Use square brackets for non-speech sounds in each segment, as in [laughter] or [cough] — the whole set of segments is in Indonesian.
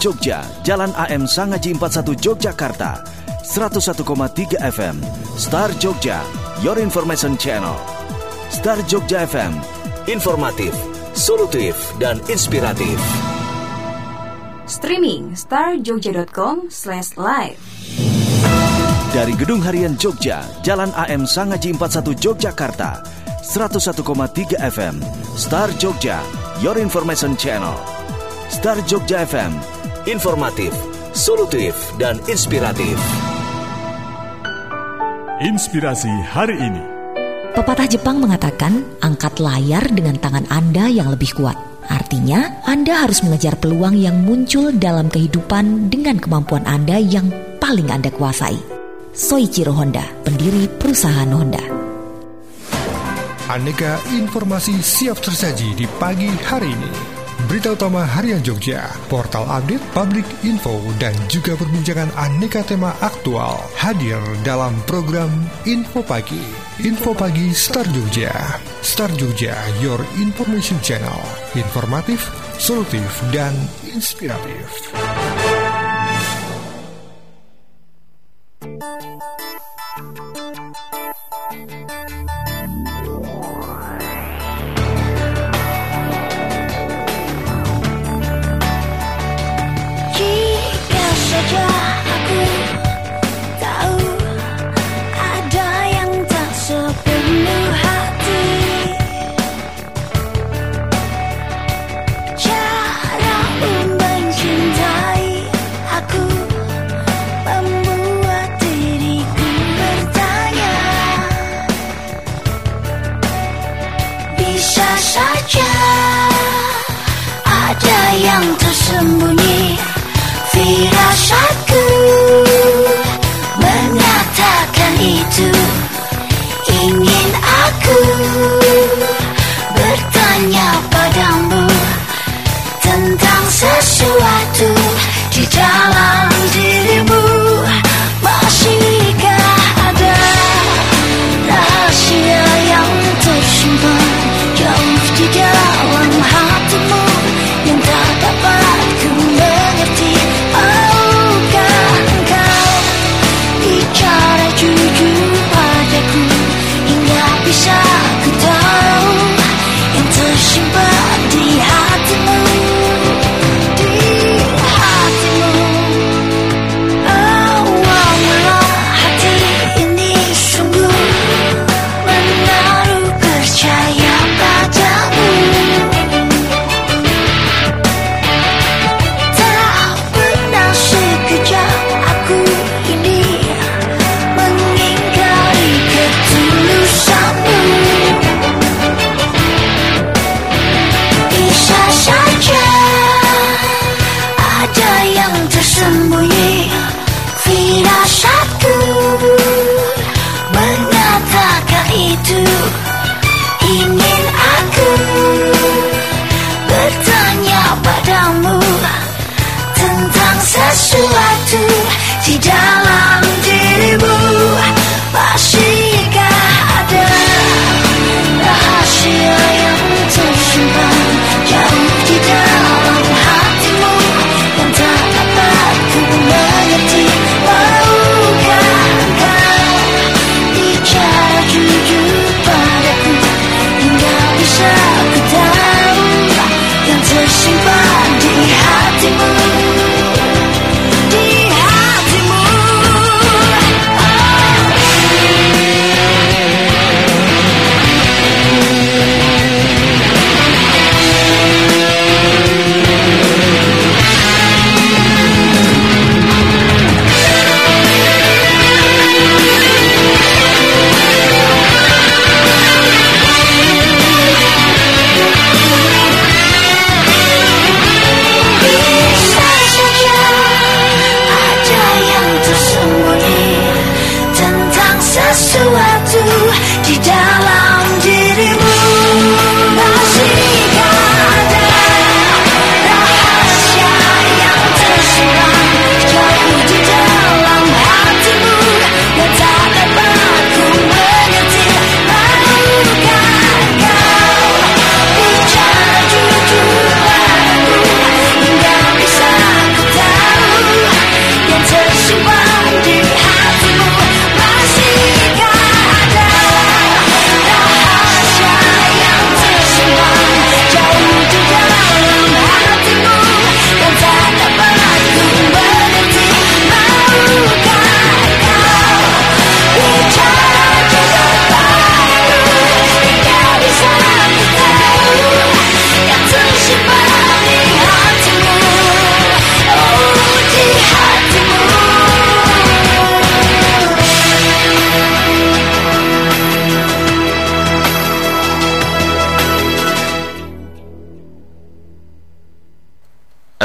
Jogja, Jalan AM Sangaji 41 Yogyakarta, 101,3 FM, Star Jogja, Your Information Channel. Star Jogja FM, informatif, solutif, dan inspiratif. Streaming starjogja.com slash live Dari Gedung Harian Jogja, Jalan AM Sangaji 41 Yogyakarta, 101,3 FM, Star Jogja, Your Information Channel. Star Jogja FM, informatif, solutif, dan inspiratif. Inspirasi hari ini. Pepatah Jepang mengatakan, angkat layar dengan tangan Anda yang lebih kuat. Artinya, Anda harus mengejar peluang yang muncul dalam kehidupan dengan kemampuan Anda yang paling Anda kuasai. Soichiro Honda, pendiri perusahaan Honda. Aneka informasi siap tersaji di pagi hari ini. Berita utama Harian Jogja, portal update, public info, dan juga perbincangan aneka tema aktual hadir dalam program Info Pagi. Info Pagi Star Jogja. Star Jogja, your information channel. Informatif, solutif, dan inspiratif.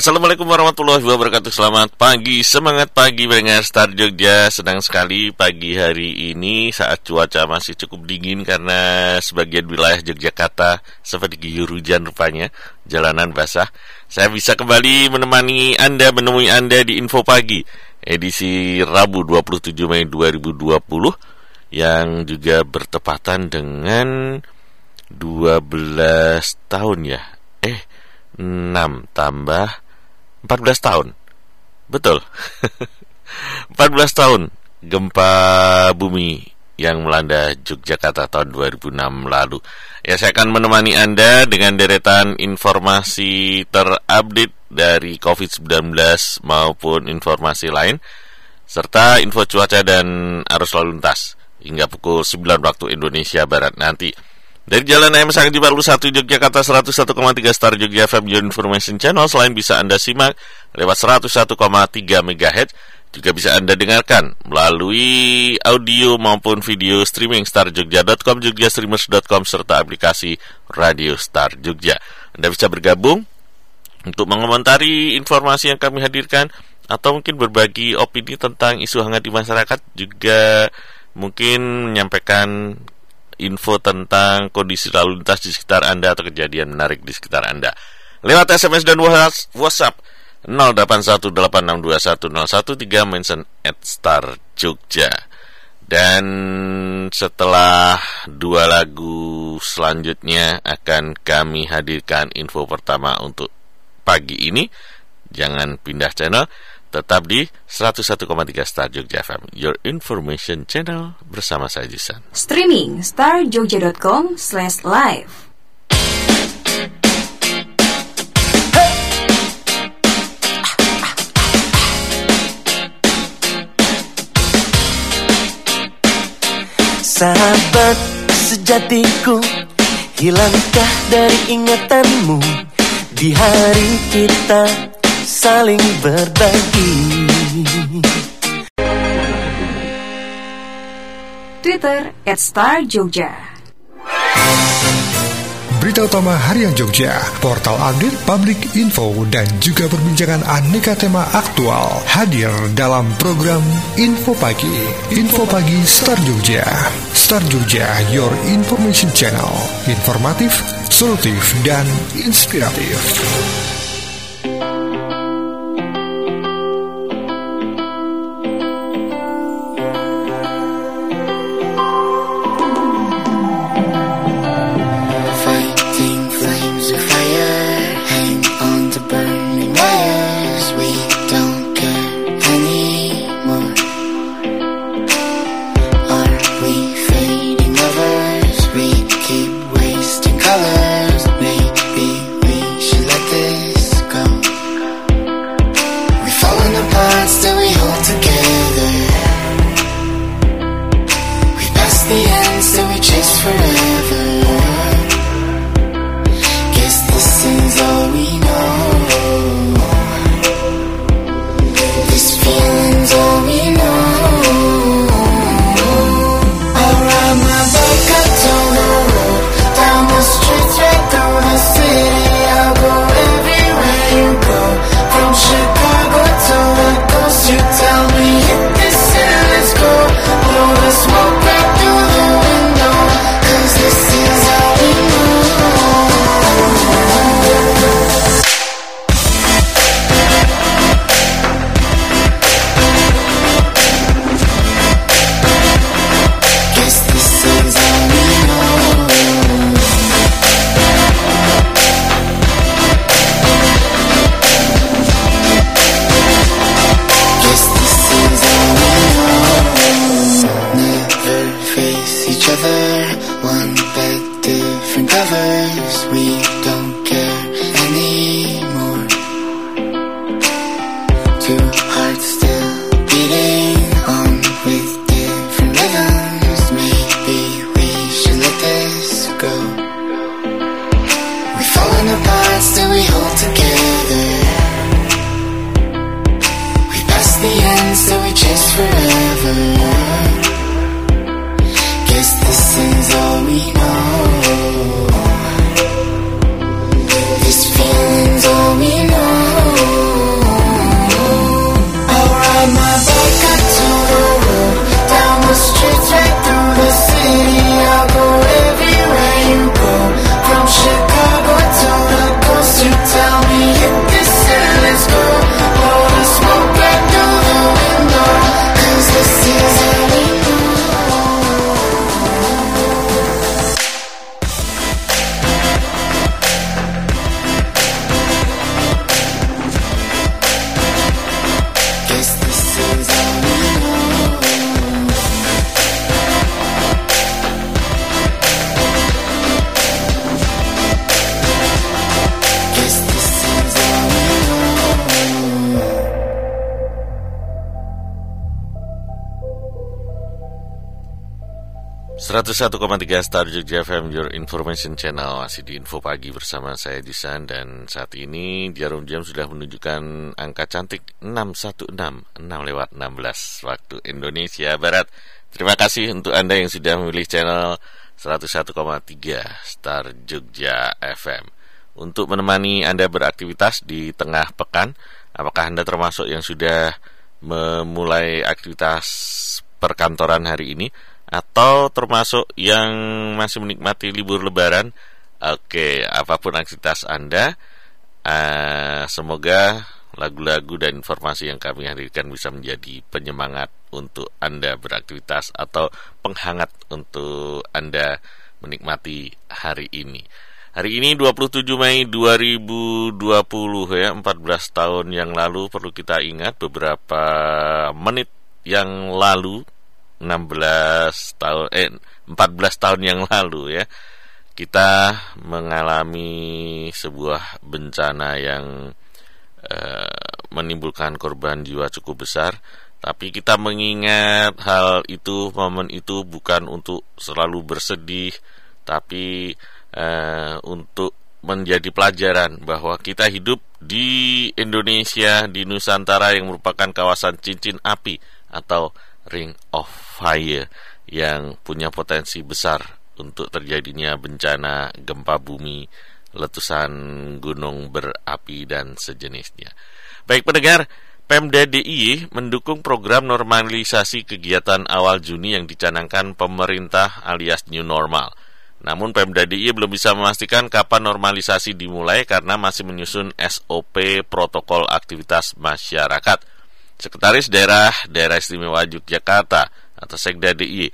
Assalamualaikum warahmatullahi wabarakatuh. Selamat pagi, semangat pagi pendengar Star Jogja. Senang sekali pagi hari ini saat cuaca masih cukup dingin Karena sebagian wilayah Yogyakarta seperti guyur hujan rupanya Jalanan basah. Saya bisa kembali menemani Anda, menemui Anda di Info Pagi Edisi Rabu 27 Mei 2020 Yang juga bertepatan dengan 12 tahun ya. Eh 6 tambah 14 tahun. Betul. [laughs] 14 tahun gempa bumi yang melanda Yogyakarta tahun 2006 lalu. Ya, saya akan menemani Anda dengan deretan informasi terupdate dari COVID-19 maupun informasi lain, serta info cuaca dan arus lalu lintas hingga pukul 9 waktu Indonesia Barat nanti. Dari Jalan AM Sangat 41 Yogyakarta 101,3 Star Jogja FM Your Information Channel. Selain bisa Anda simak lewat 101,3 MHz Juga bisa Anda dengarkan melalui audio maupun video streaming starjogja.com, jogjastreamers.com serta aplikasi Radio Star Jogja. Anda bisa bergabung untuk mengomentari informasi yang kami hadirkan Atau mungkin berbagi opini tentang isu hangat di masyarakat Juga mungkin menyampaikan info tentang kondisi lalu lintas di sekitar Anda atau kejadian menarik di sekitar Anda. Lewat SMS dan WhatsApp 0818621013 mention at Star Jogja. Dan setelah dua lagu selanjutnya akan kami hadirkan info pertama untuk pagi ini. Jangan pindah channel Tetap di 101,3 Star Jogja FM, Your Information Channel bersama saya Jisan. Streaming starjogja.com slash live. Sahabat sejatiku Hilangkah dari ingatanmu Di hari kita saling berbagi. Twitter at Star Jogja. Berita utama harian Jogja, portal update public info dan juga perbincangan aneka tema aktual hadir dalam program Info Pagi. Info Pagi Star Jogja. Star Jogja, your information channel. Informatif, solutif, dan inspiratif. 101,3 Star Jogja FM Your Information Channel. Masih di Info Pagi bersama saya Disan Dan saat ini jarum jam sudah menunjukkan angka cantik 616 6 lewat 16 waktu Indonesia Barat. Terima kasih untuk Anda yang sudah memilih channel 101,3 Star Jogja FM Untuk menemani Anda beraktivitas di tengah pekan Apakah Anda termasuk yang sudah memulai aktivitas perkantoran hari ini atau termasuk yang masih menikmati libur lebaran oke apa pun aktivitas anda uh, semoga lagu-lagu dan informasi yang kami hadirkan bisa menjadi penyemangat untuk anda beraktivitas atau penghangat untuk anda menikmati hari ini. Hari ini 27 Mei 2020 ya 14 tahun yang lalu perlu kita ingat beberapa menit yang lalu 16 tahun eh 14 tahun yang lalu ya. Kita mengalami sebuah bencana yang eh, menimbulkan korban jiwa cukup besar. Tapi kita mengingat hal itu momen itu bukan untuk selalu bersedih tapi eh, untuk menjadi pelajaran bahwa kita hidup di Indonesia di Nusantara yang merupakan kawasan cincin api atau Ring of Fire yang punya potensi besar untuk terjadinya bencana gempa bumi, letusan gunung berapi dan sejenisnya. Baik pendengar, Pemda DIY mendukung program normalisasi kegiatan awal Juni yang dicanangkan pemerintah alias New Normal. Namun Pemda DIY belum bisa memastikan kapan normalisasi dimulai karena masih menyusun SOP protokol aktivitas masyarakat. Sekretaris Daerah Daerah Istimewa Yogyakarta atau Sekda DIY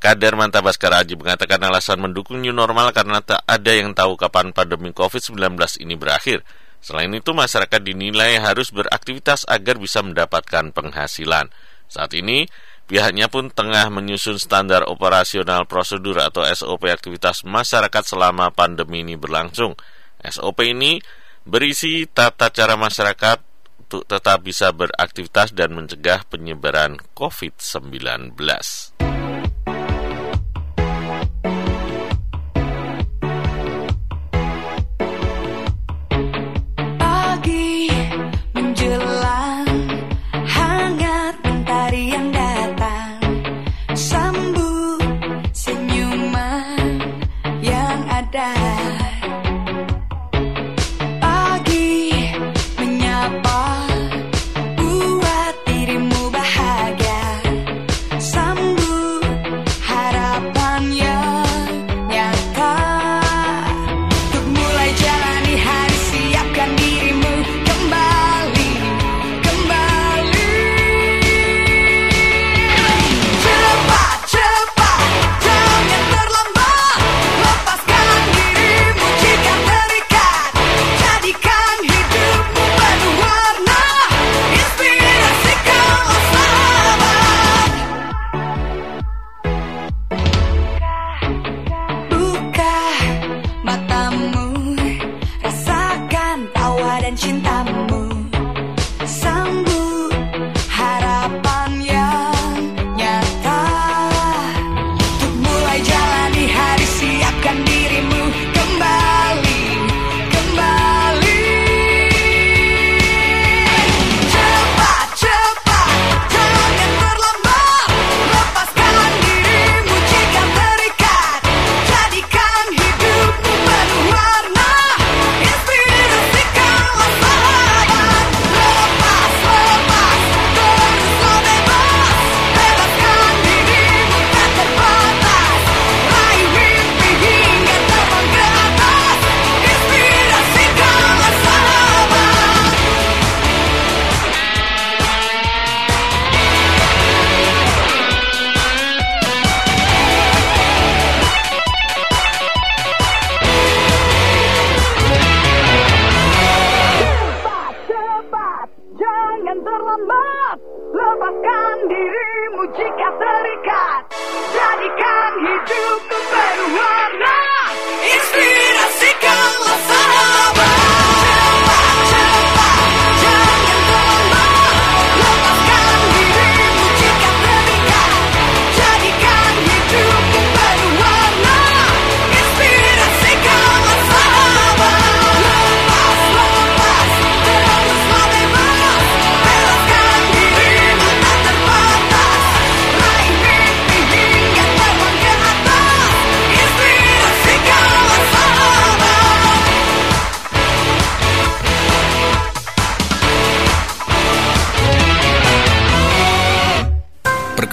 Kader Manta Baskara Aji mengatakan alasan mendukung new normal karena tak ada yang tahu kapan pandemi COVID-19 ini berakhir. Selain itu, masyarakat dinilai harus beraktivitas agar bisa mendapatkan penghasilan. Saat ini, pihaknya pun tengah menyusun standar operasional prosedur atau SOP aktivitas masyarakat selama pandemi ini berlangsung. SOP ini berisi tata cara masyarakat tetap bisa beraktivitas dan mencegah penyebaran COVID-19.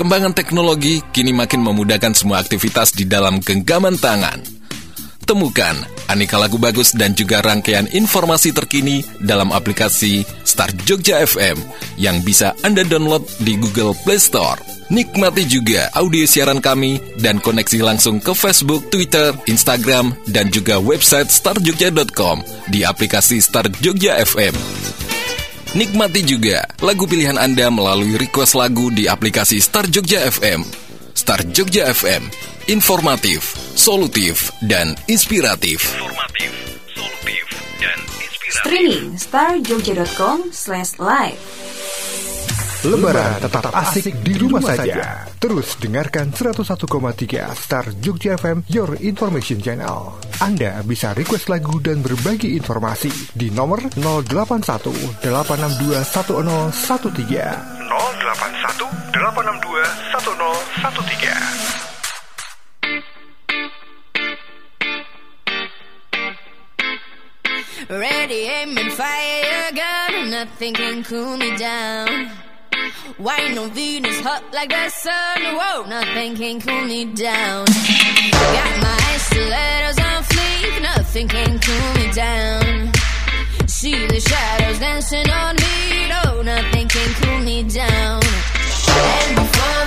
Perkembangan teknologi kini makin memudahkan semua aktivitas di dalam genggaman tangan. Temukan aneka lagu bagus dan juga rangkaian informasi terkini dalam aplikasi Star Jogja FM yang bisa Anda download di Google Play Store. Nikmati juga audio siaran kami dan koneksi langsung ke Facebook, Twitter, Instagram, dan juga website starjogja.com di aplikasi Star Jogja FM. Nikmati juga lagu pilihan Anda melalui request lagu di aplikasi Star Jogja FM. Star Jogja FM, informatif, solutif, dan inspiratif. Informatif, solutif, dan inspiratif. Streaming starjogja.com slash live. Lebaran tetap asik di rumah saja. Terus dengarkan 101,3 Star Jogja FM Your Information Channel. Anda bisa request lagu dan berbagi informasi di nomor 081 862 1013. 081 862 1013. Ready, aim, and fire gun. Nothing can cool me down. Wine on Venus, hot like the sun. Whoa, nothing can cool me down. Got my stilettos on fleek. Nothing can cool me down. See the shadows dancing on me. No, nothing can cool me down. And before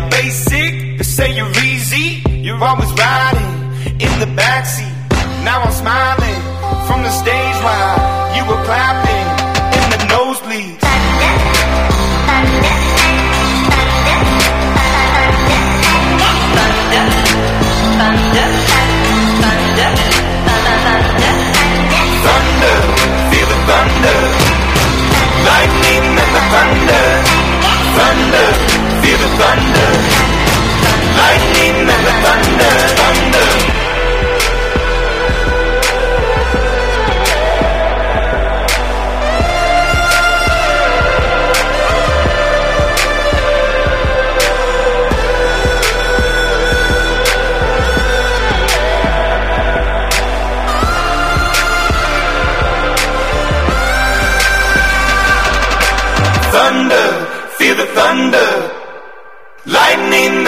say you're easy. You're always riding in the backseat. Now I'm smiling from the stage while you were clapping in the nosebleeds. Thunder, feel the thunder. Lightning and the thunder. Thunder, feel the thunder. The thunder. Thunder. Thunder, feel the thunder.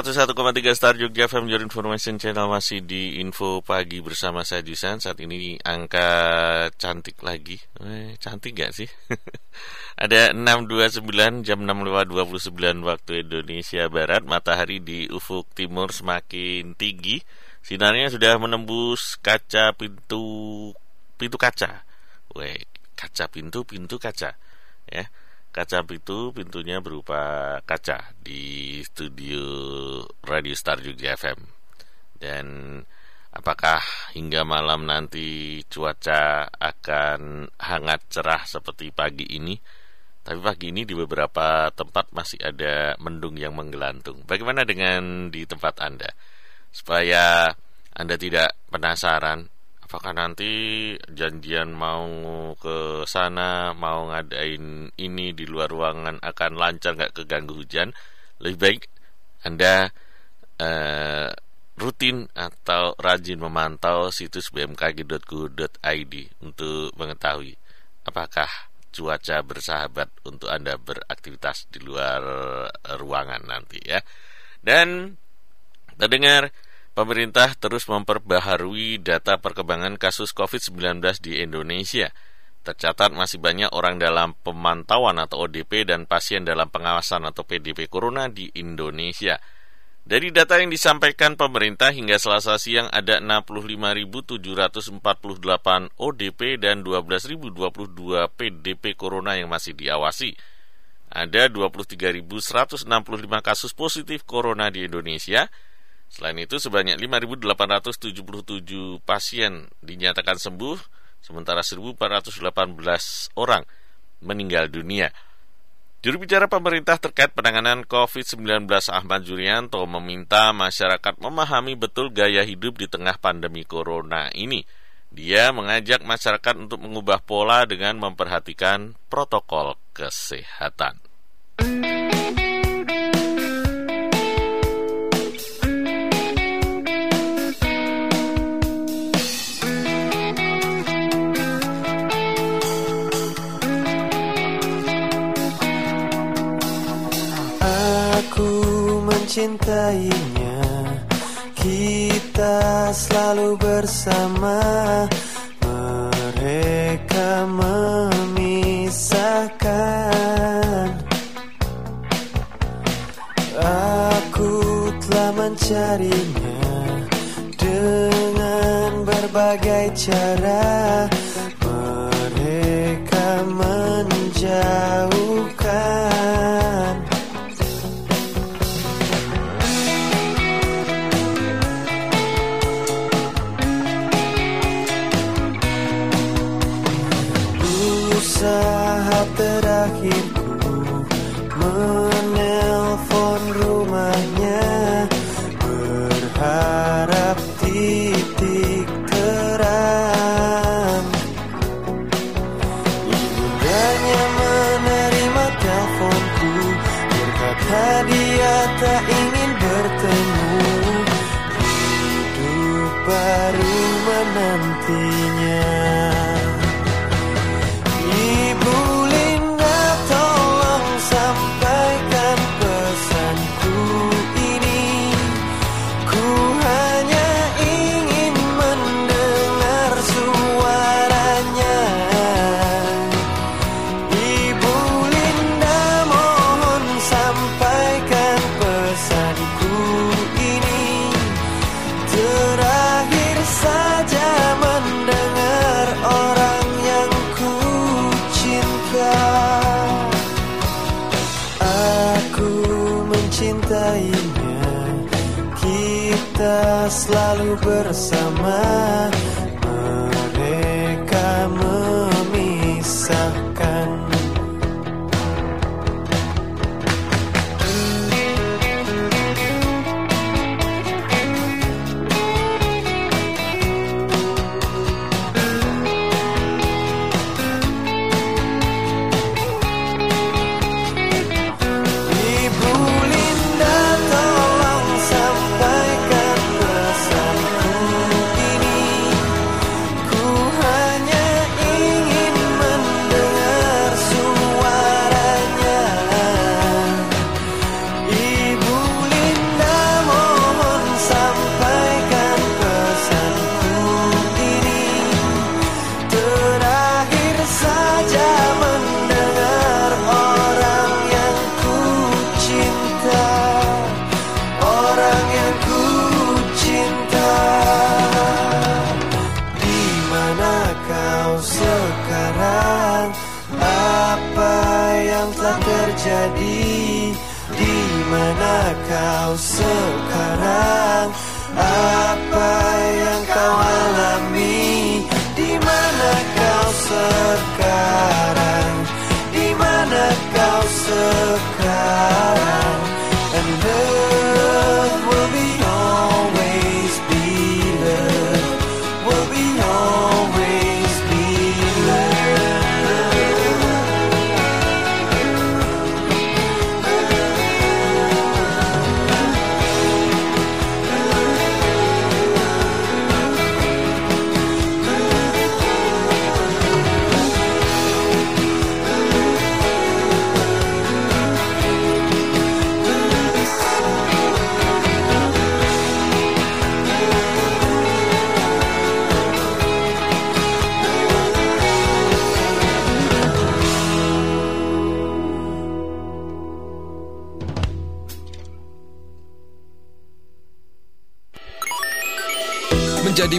101,3 Star Jogja FM Your Information Channel masih di info pagi bersama saya Jusan Saat ini angka cantik lagi. Eh, Cantik gak sih? [laughs] Ada 629 jam 6.29 waktu Indonesia Barat. Matahari di ufuk timur semakin tinggi. Sinarnya sudah menembus kaca pintu pintu kaca. Weh, kaca pintu, pintu kaca. Ya. Kaca pintu, pintunya berupa kaca di studio Radio Star Jogja FM. Dan apakah hingga malam nanti cuaca akan hangat cerah seperti pagi ini? Tapi pagi ini di beberapa tempat masih ada mendung yang menggelantung. Bagaimana dengan di tempat Anda? Supaya Anda tidak penasaran apakah nanti janjian mau ke sana mau ngadain ini di luar ruangan akan lancar nggak keganggu hujan? Lebih baik anda uh, rutin atau rajin memantau situs bmkg.go.id untuk mengetahui apakah cuaca bersahabat untuk anda beraktivitas di luar ruangan nanti ya. Dan terdengar Pemerintah terus memperbaharui data perkembangan kasus COVID-19 di Indonesia. Tercatat masih banyak orang dalam pemantauan atau ODP dan pasien dalam pengawasan atau PDP Corona di Indonesia. Dari data yang disampaikan pemerintah hingga selasa siang ada 65.748 ODP dan 12.022 PDP Corona yang masih diawasi. Ada 23.165 kasus positif Corona di Indonesia, Selain itu, sebanyak 5.877 pasien dinyatakan sembuh, sementara 1.418 orang meninggal dunia. Juru bicara pemerintah terkait penanganan COVID-19 Ahmad Jurianto meminta masyarakat memahami betul gaya hidup di tengah pandemi corona ini. Dia mengajak masyarakat untuk mengubah pola dengan memperhatikan protokol kesehatan. Mencintainya. Kita selalu bersama. Mereka memisahkan. Aku telah mencarinya Dengan berbagai cara. Mereka menjauhkan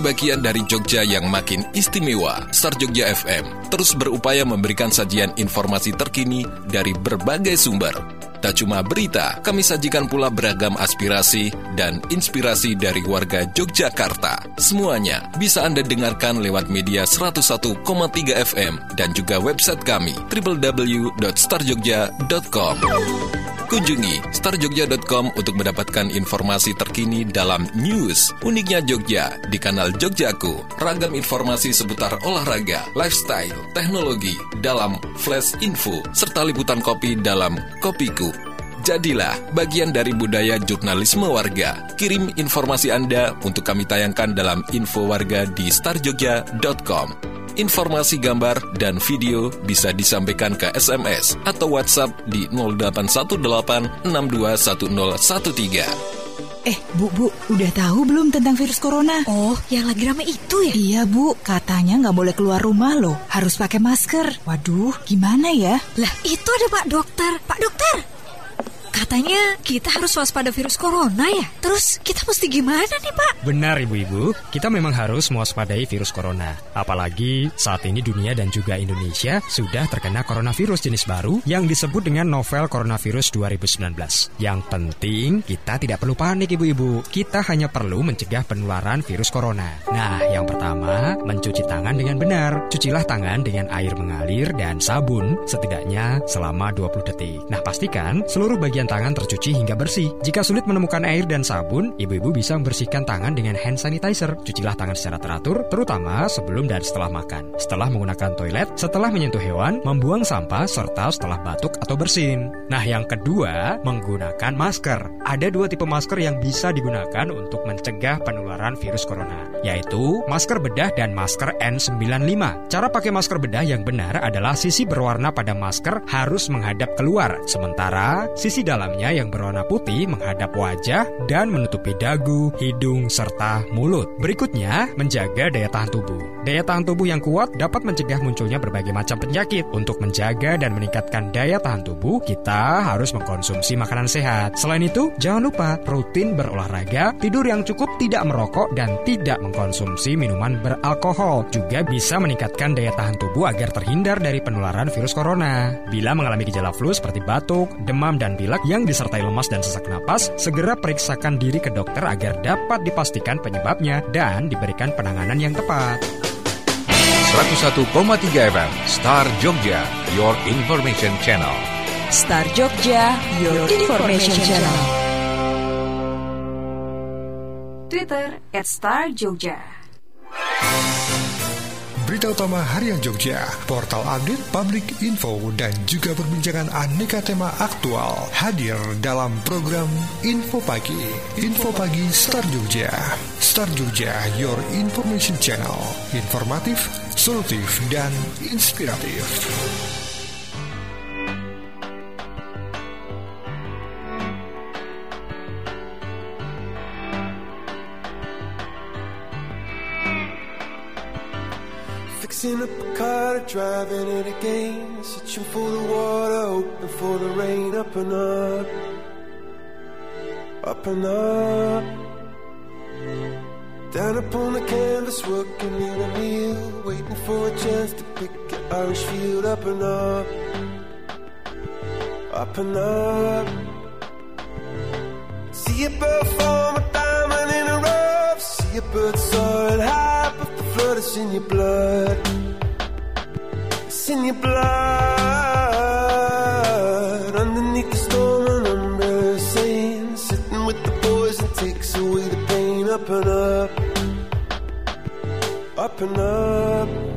Bagian dari Jogja yang makin istimewa, Star Jogja FM terus berupaya memberikan sajian informasi terkini dari berbagai sumber. Tak cuma berita, kami sajikan pula beragam aspirasi dan inspirasi dari warga Yogyakarta. Semuanya bisa Anda dengarkan lewat media 101,3 FM dan juga website kami www.starjogja.com. Kunjungi starjogja.com untuk mendapatkan informasi terkini dalam news. Uniknya Jogja di kanal Jogjaku. Ragam informasi seputar olahraga, lifestyle, teknologi dalam flash info serta liputan kopi dalam Kopiku. Jadilah bagian dari budaya jurnalisme warga. Kirim informasi Anda untuk kami tayangkan dalam info warga di starjogja.com. Informasi gambar dan video bisa disampaikan ke SMS atau WhatsApp di 0818621013. Eh, Bu, Bu, udah tahu belum tentang virus corona? Oh, yang lagi rame itu ya? Iya, Bu. Katanya nggak boleh keluar rumah loh. Harus pakai masker. Waduh, gimana ya? Lah, itu ada Pak Dokter. Pak Dokter, Katanya kita harus waspada virus corona ya. Terus kita mesti gimana nih Pak? Benar ibu-ibu, kita memang harus mewaspadai virus corona. Apalagi saat ini dunia dan juga Indonesia sudah terkena coronavirus jenis baru yang disebut dengan novel coronavirus 2019. Yang penting kita tidak perlu panik ibu-ibu. Kita hanya perlu mencegah penularan virus corona. Nah, yang pertama, mencuci tangan dengan benar. Cucilah tangan dengan air mengalir dan sabun setidaknya selama 20 detik. Nah, pastikan seluruh bagian tangan tercuci hingga bersih. Jika sulit menemukan air dan sabun, ibu-ibu bisa membersihkan tangan dengan hand sanitizer. Cucilah tangan secara teratur, terutama sebelum dan setelah makan. Setelah menggunakan toilet, setelah menyentuh hewan, membuang sampah, serta setelah batuk atau bersin. Nah, yang kedua, menggunakan masker. Ada dua tipe masker yang bisa digunakan untuk mencegah penularan virus corona, yaitu masker bedah dan masker N95. Cara pakai masker bedah yang benar adalah sisi berwarna pada masker harus menghadap keluar, sementara sisi dalamnya yang berwarna putih menghadap wajah dan menutupi dagu, hidung, serta mulut. Berikutnya, menjaga daya tahan tubuh. Daya tahan tubuh yang kuat dapat mencegah munculnya berbagai macam penyakit. Untuk menjaga dan meningkatkan daya tahan tubuh, kita harus mengkonsumsi makanan sehat. Selain itu, jangan lupa rutin berolahraga, tidur yang cukup, tidak merokok, dan tidak mengkonsumsi minuman beralkohol. Juga bisa meningkatkan daya tahan tubuh agar terhindar dari penularan virus corona. Bila mengalami gejala flu seperti batuk, demam, dan pilek yang disertai lemas dan sesak napas, segera periksakan diri ke dokter agar dapat dipastikan penyebabnya dan diberikan penanganan yang tepat. 101,3 FM Star Jogja, your information channel. Star Jogja, your information channel. Twitter at Star Jogja. Berita utama Harian Jogja, portal update, public info, dan juga perbincangan aneka tema aktual hadir dalam program Info Pagi. Info Pagi Star Jogja. Star Jogja, your information channel. Informatif, solutif, dan inspiratif. Fixing up a car, driving it again. Searching for the water, hoping for the rain. Up and up, up and up. Down upon the canvas, working in a meal. Waiting for a chance to pick an orange field. Up and up, up and up. See a bird form a diamond in a rough. See a bird high, is in your blood. It's in your blood. Underneath the storm, an umbrella saying, sitting with the boys and takes away the pain. Up and up, up and up.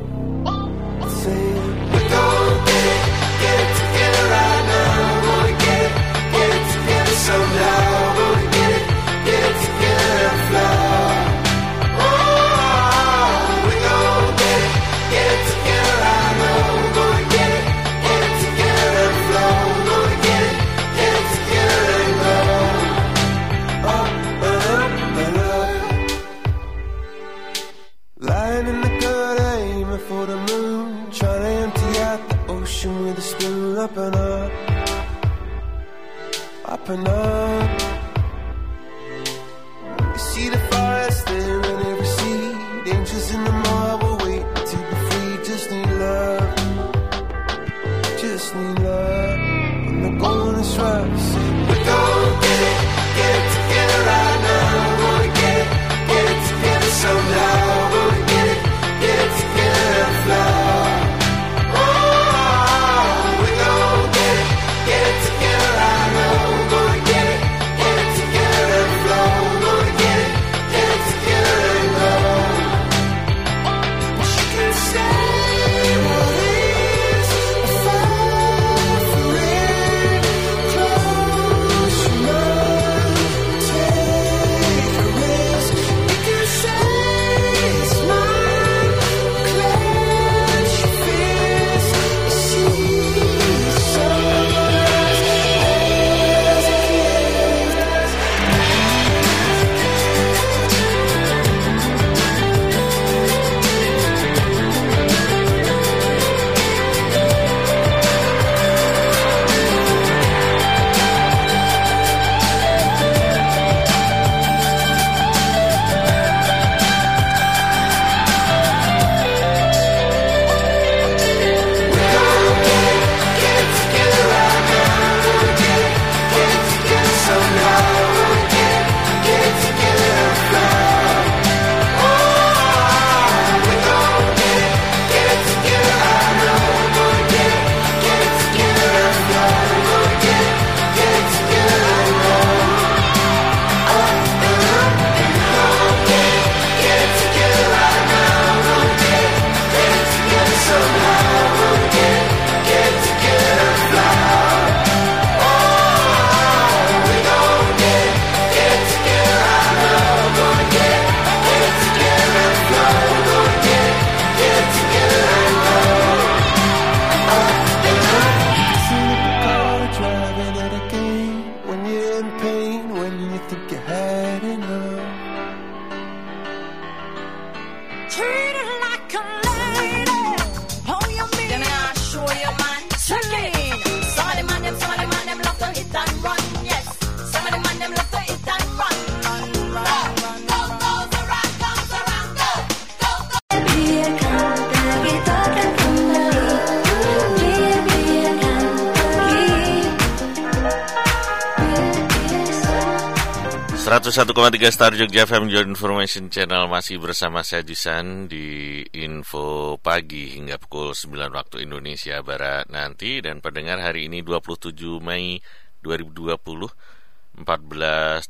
101,3 Star Jogja FM Your Information Channel masih bersama saya Jisan di Info Pagi hingga pukul 9 waktu Indonesia Barat nanti dan pendengar hari ini 27 Mei 2020 14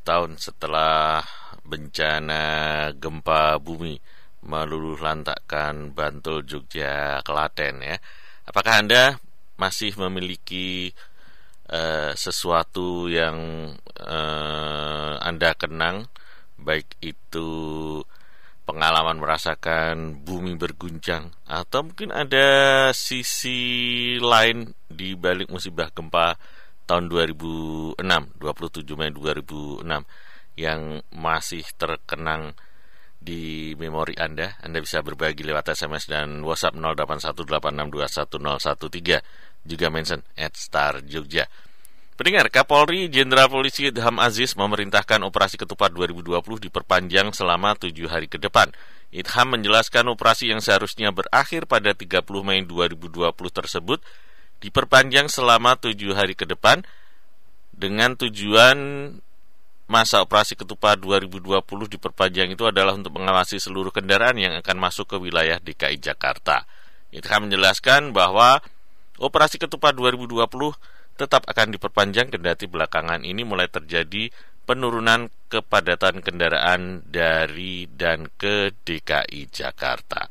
tahun setelah bencana gempa bumi meluluh lantakkan Bantul, Jogja, Klaten ya. Apakah Anda masih memiliki uh, sesuatu yang uh, Anda kenang baik itu pengalaman merasakan bumi berguncang atau mungkin ada sisi lain di balik musibah gempa tahun 2006 27 Mei 2006 yang masih terkenang di memori Anda. Anda bisa berbagi lewat SMS dan WhatsApp 0818621013 juga mention at Star Jogja. Pendengar, Kapolri Jenderal Polisi Idham Aziz memerintahkan operasi ketupat 2020 diperpanjang selama tujuh hari ke depan. Idham menjelaskan operasi yang seharusnya berakhir pada 30 Mei 2020 tersebut diperpanjang selama tujuh hari ke depan dengan tujuan masa operasi ketupat 2020 diperpanjang itu adalah untuk mengawasi seluruh kendaraan yang akan masuk ke wilayah DKI Jakarta. Idham menjelaskan bahwa operasi ketupat 2020 tetap akan diperpanjang kendati belakangan ini mulai terjadi penurunan kepadatan kendaraan dari dan ke DKI Jakarta.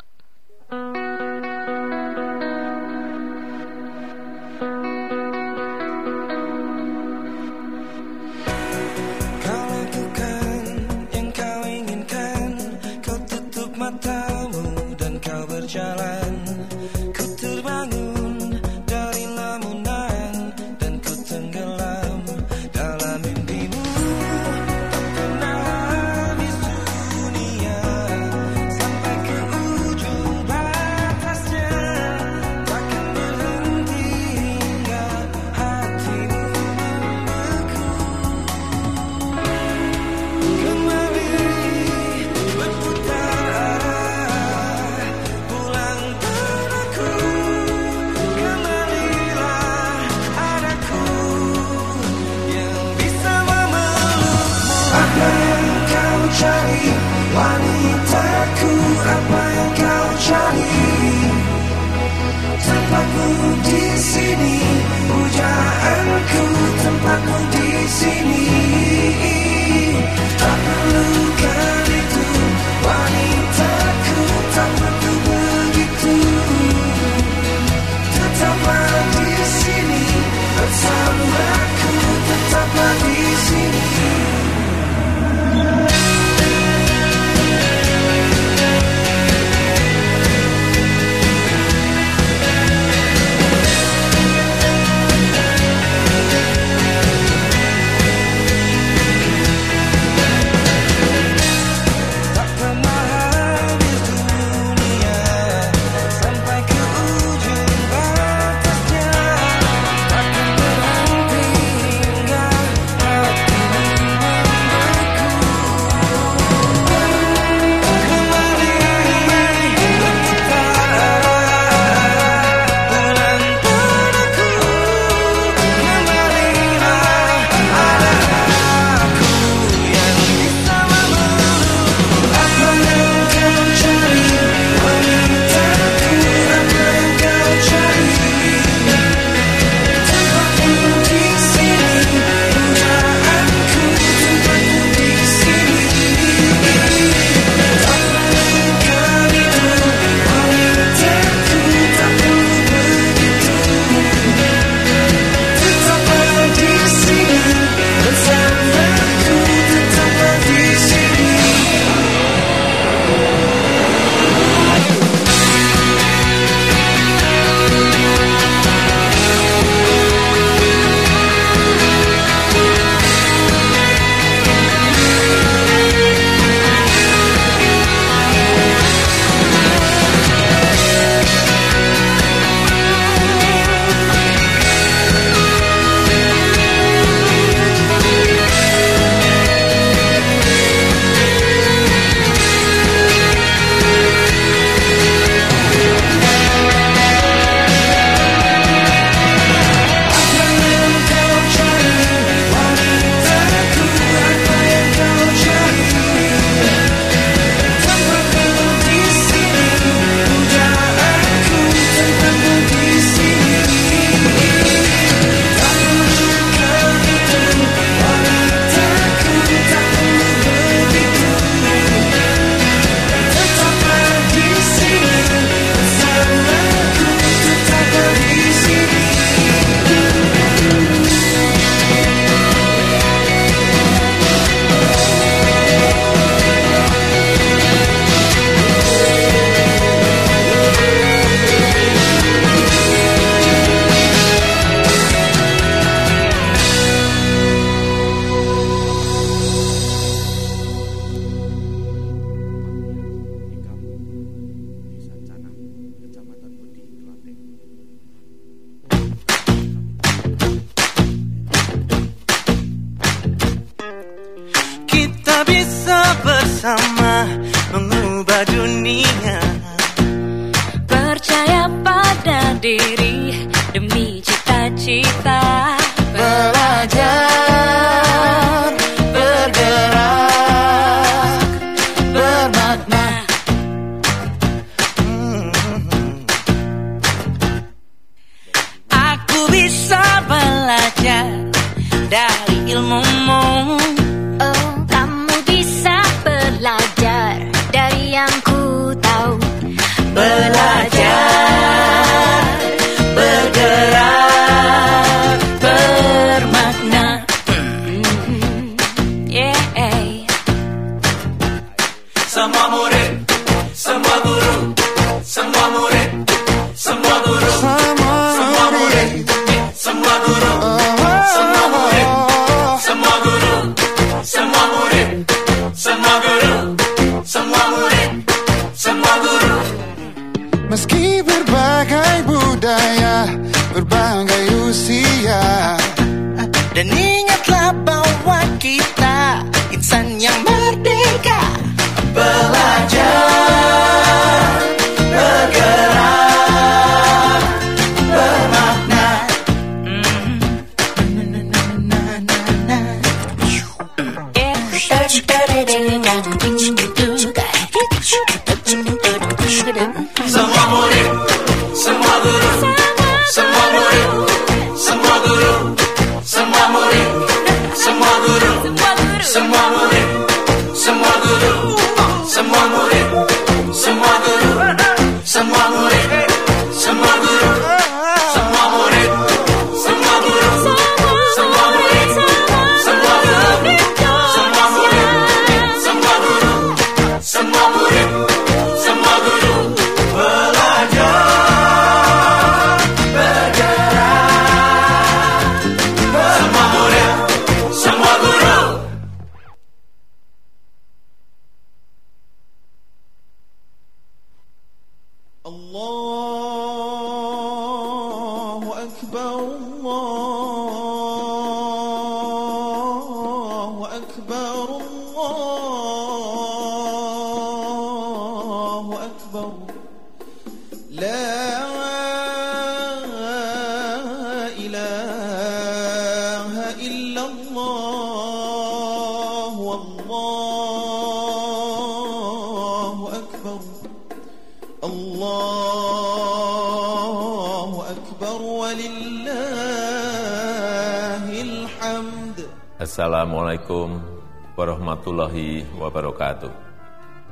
Wabarakatuh.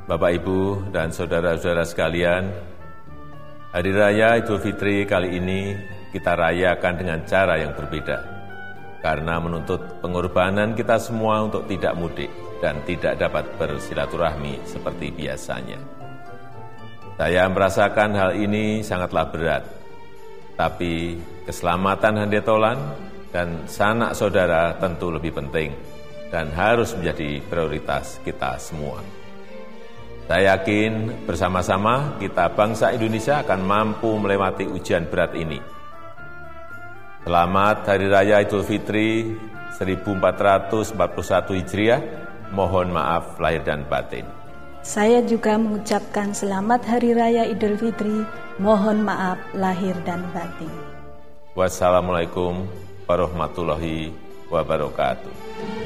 Bapak, Ibu, dan saudara-saudara sekalian, Hari Raya Idul Fitri kali ini kita rayakan dengan cara yang berbeda. Karena menuntut pengorbanan kita semua untuk tidak mudik dan tidak dapat bersilaturahmi seperti biasanya. Saya merasakan hal ini sangatlah berat, tapi keselamatan Handetolan dan sanak saudara tentu lebih penting dan harus menjadi prioritas kita semua. Saya yakin bersama-sama kita bangsa Indonesia akan mampu melewati ujian berat ini. Selamat Hari Raya Idul Fitri 1441 Hijriah. Mohon maaf lahir dan batin. Saya juga mengucapkan selamat Hari Raya Idul Fitri. Mohon maaf lahir dan batin. Wassalamualaikum warahmatullahi wabarakatuh.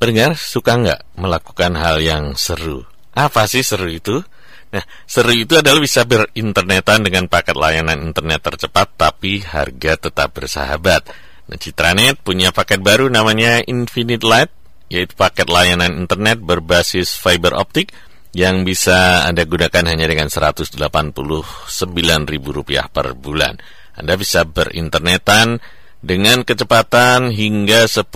Pendengar suka nggak melakukan hal yang seru? Apa sih seru itu? Nah, seru itu adalah bisa berinternetan dengan paket layanan internet tercepat tapi harga tetap bersahabat. Nah, Citranet punya paket baru namanya Infinite Light, yaitu paket layanan internet berbasis fiber optik yang bisa Anda gunakan hanya dengan Rp189.000 per bulan. Anda bisa berinternetan dengan kecepatan hingga 10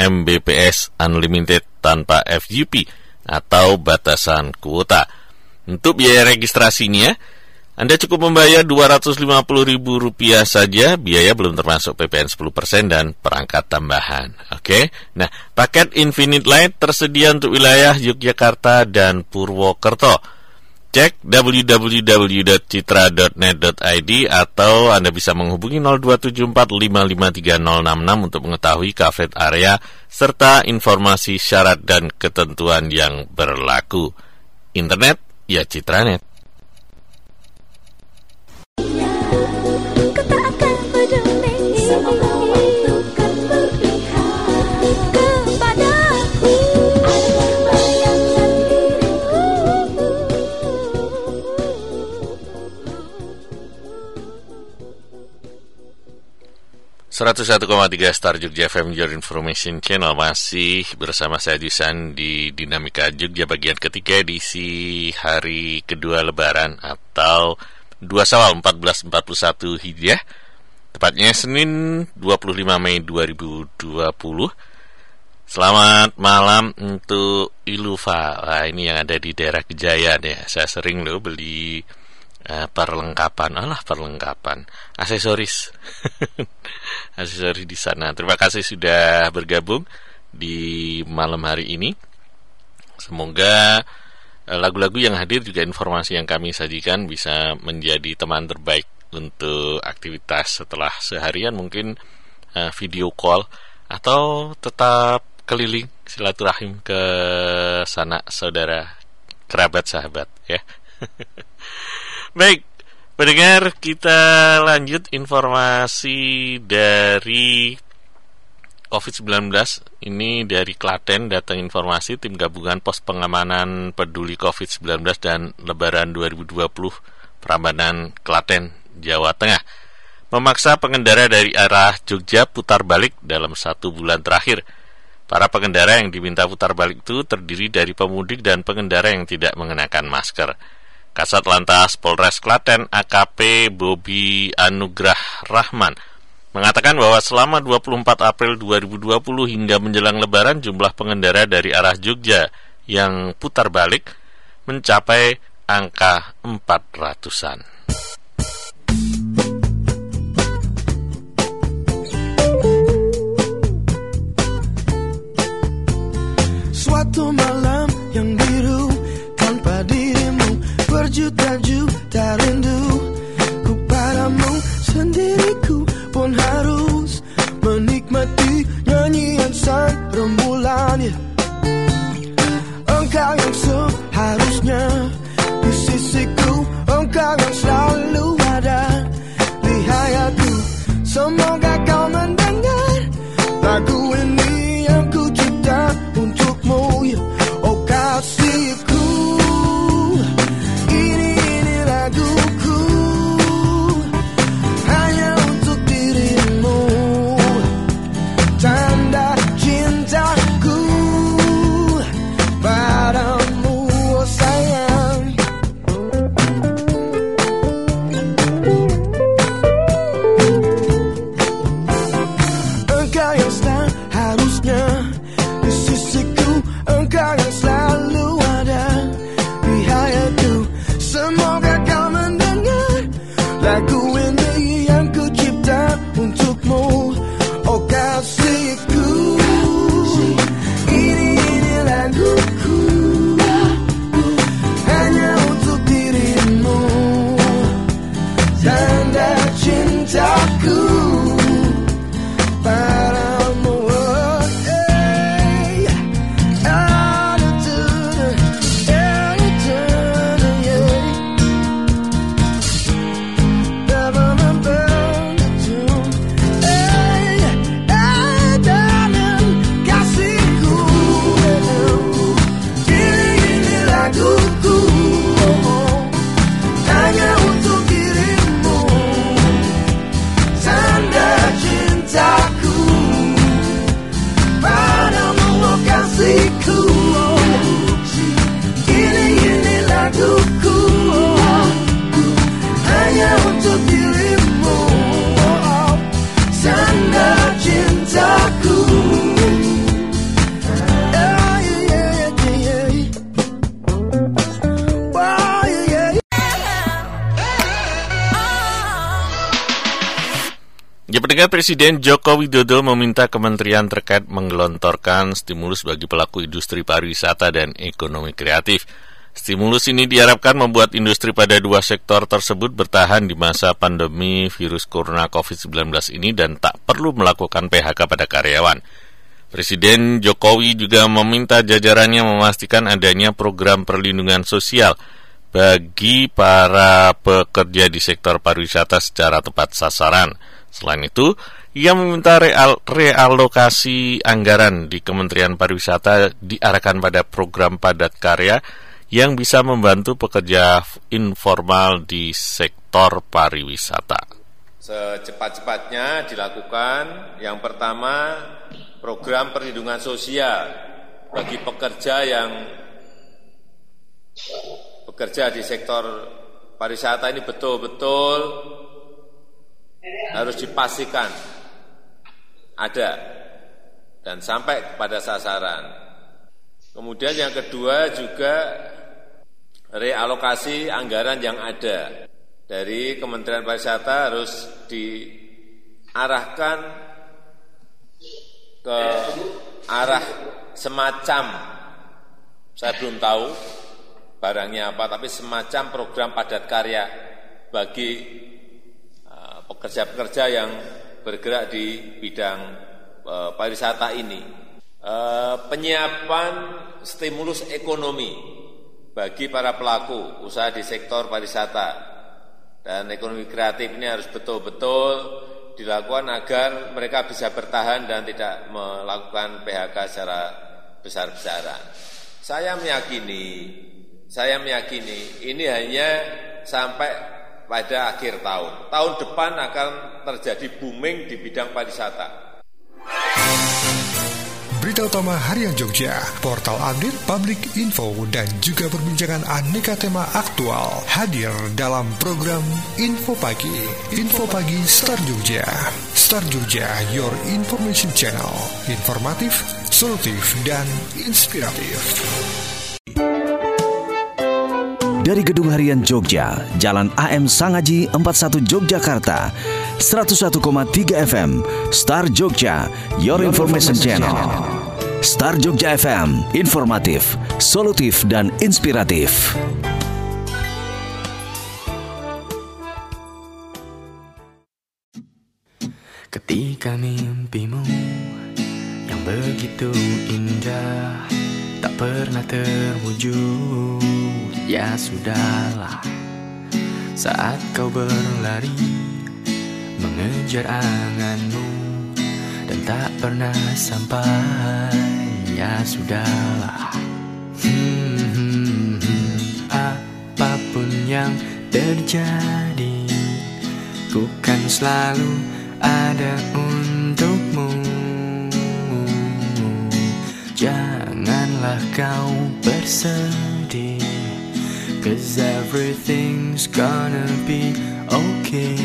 Mbps unlimited tanpa FUP atau batasan kuota. Untuk biaya registrasinya, Anda cukup membayar Rp250.000 saja, biaya belum termasuk PPN 10% dan perangkat tambahan. Oke. Nah, paket Infinite Light tersedia untuk wilayah Yogyakarta dan Purwokerto. Cek www.citra.net.id atau Anda bisa menghubungi 027455366 untuk mengetahui coverage area serta informasi syarat dan ketentuan yang berlaku. Internet Ya Citranet. Tiga Star Jogja FM Your Information Channel. Masih bersama saya Jusan di Dinamika Jogja bagian ketiga edisi hari kedua Lebaran atau 2 Sawal 1441 Hijriah. Tepatnya Senin 25 Mei 2020 Selamat malam untuk Iluva. Wah ini yang ada di daerah Kejayaan ya. Saya sering loh beli uh, perlengkapan Alah perlengkapan. Aksesoris. [laughs] Aksesoris di sana. Terima kasih sudah bergabung di malam hari ini. Semoga eh, lagu-lagu yang hadir juga informasi yang kami sajikan bisa menjadi teman terbaik untuk aktivitas setelah seharian mungkin uh, video call atau tetap keliling silaturahim ke sana saudara kerabat sahabat ya. [laughs] Baik, pendengar kita lanjut informasi dari COVID-19 ini dari Klaten datang informasi tim gabungan pos pengamanan peduli COVID-19 dan Lebaran 2020 Prambanan Klaten Jawa Tengah memaksa pengendara dari arah Jogja putar balik dalam satu bulan terakhir. Para pengendara yang diminta putar balik itu terdiri dari pemudik dan pengendara yang tidak mengenakan masker. Kasat Lantas Polres Klaten AKP Bobi Anugrah Rahman mengatakan bahwa selama 24 April 2020 hingga menjelang lebaran jumlah pengendara dari arah Jogja yang putar balik mencapai angka 400-an. Suatu malam berjuta-juta rindu ku padamu sendiriku pun harus menikmati nyanyian sang rembulan ya. Engkau yang seharusnya di sisiku engkau yang selalu ada di hayatku semoga kau Presiden Joko Widodo meminta kementerian terkait menggelontorkan stimulus bagi pelaku industri pariwisata dan ekonomi kreatif. Stimulus ini diharapkan membuat industri pada dua sektor tersebut bertahan di masa pandemi virus corona COVID-19 ini dan tak perlu melakukan PHK pada karyawan. Presiden Jokowi juga meminta jajarannya memastikan adanya program perlindungan sosial bagi para pekerja di sektor pariwisata secara tepat sasaran. Selain itu, ia meminta real, realokasi anggaran di Kementerian Pariwisata diarahkan pada program padat karya yang bisa membantu pekerja informal di sektor pariwisata. Secepat-cepatnya dilakukan yang pertama program perlindungan sosial bagi pekerja yang bekerja di sektor pariwisata ini betul-betul harus dipastikan. Ada. Dan sampai kepada sasaran. Kemudian yang kedua juga realokasi anggaran yang ada. Dari Kementerian Pariwisata harus diarahkan ke arah semacam. Saya belum tahu barangnya apa, tapi semacam program padat karya bagi pekerja-pekerja yang bergerak di bidang uh, pariwisata ini. Uh, penyiapan stimulus ekonomi bagi para pelaku usaha di sektor pariwisata dan ekonomi kreatif ini harus betul-betul dilakukan agar mereka bisa bertahan dan tidak melakukan PHK secara besar-besaran. Saya meyakini saya meyakini ini hanya sampai pada akhir tahun. Tahun depan akan terjadi booming di bidang pariwisata. Berita utama Harian Jogja, portal update public info dan juga perbincangan aneka tema aktual hadir dalam program Info Pagi. Info Pagi Star Jogja. Star Jogja, your information channel. Informatif, solutif, dan inspiratif. Dari Gedung Harian Jogja, Jalan AM Sangaji 41 Yogyakarta, 101,3 FM, Star Jogja, Your Information Channel. Star Jogja FM, informatif, solutif, dan inspiratif. Ketika mimpimu yang begitu indah tak pernah terwujud Ya sudahlah. Saat kau berlari Mengejar anganmu Dan tak pernah sampai. Ya sudahlah. Hmm, hmm, hmm. Apa pun yang terjadi Ku kan selalu ada untukmu. Janganlah kau bersedih Cause everything's gonna be okay.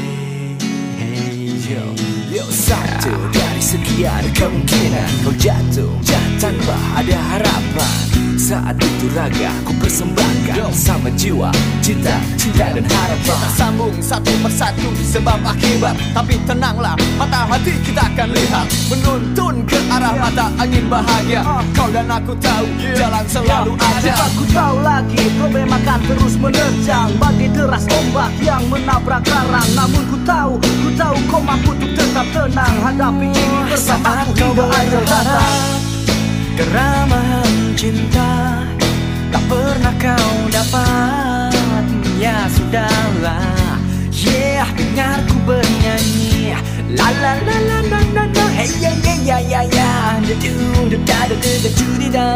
Yo, yo satu dari sekian kemungkinan Kau jatuh. Tanpa ada harapan Saat itu raga ku persembahkan Sama jiwa, cinta, cinta dan harapan. Kita sambung satu persatu sebab akibat. Tapi tenanglah, mata hati kita akan lihat. Menuntun ke arah mata angin bahagia. Kau dan aku tahu, jalan selalu ada. Sebab ku tahu lagi problem akan terus menerjang Bagi deras ombak yang menabrak karang Namun ku tahu, ku tahu kau mampu untuk tetap tenang. Hadapi ini bersamaku hingga akhir datang. Keramahan cinta Tak pernah kau dapat. Ya sudahlah. Yeah, dengarku bernyanyi. La la la la la la la. Hey ya ya ya ya ya Da du da da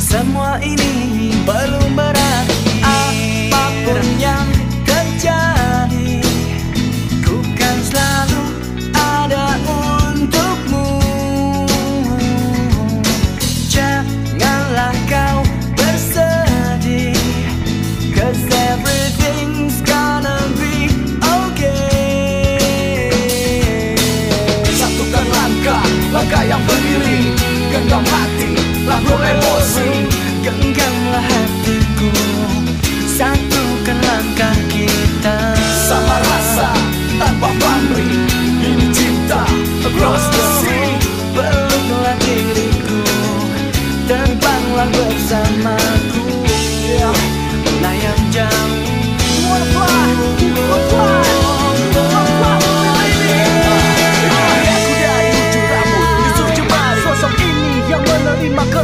Semua ini belum berarti Apa pun yang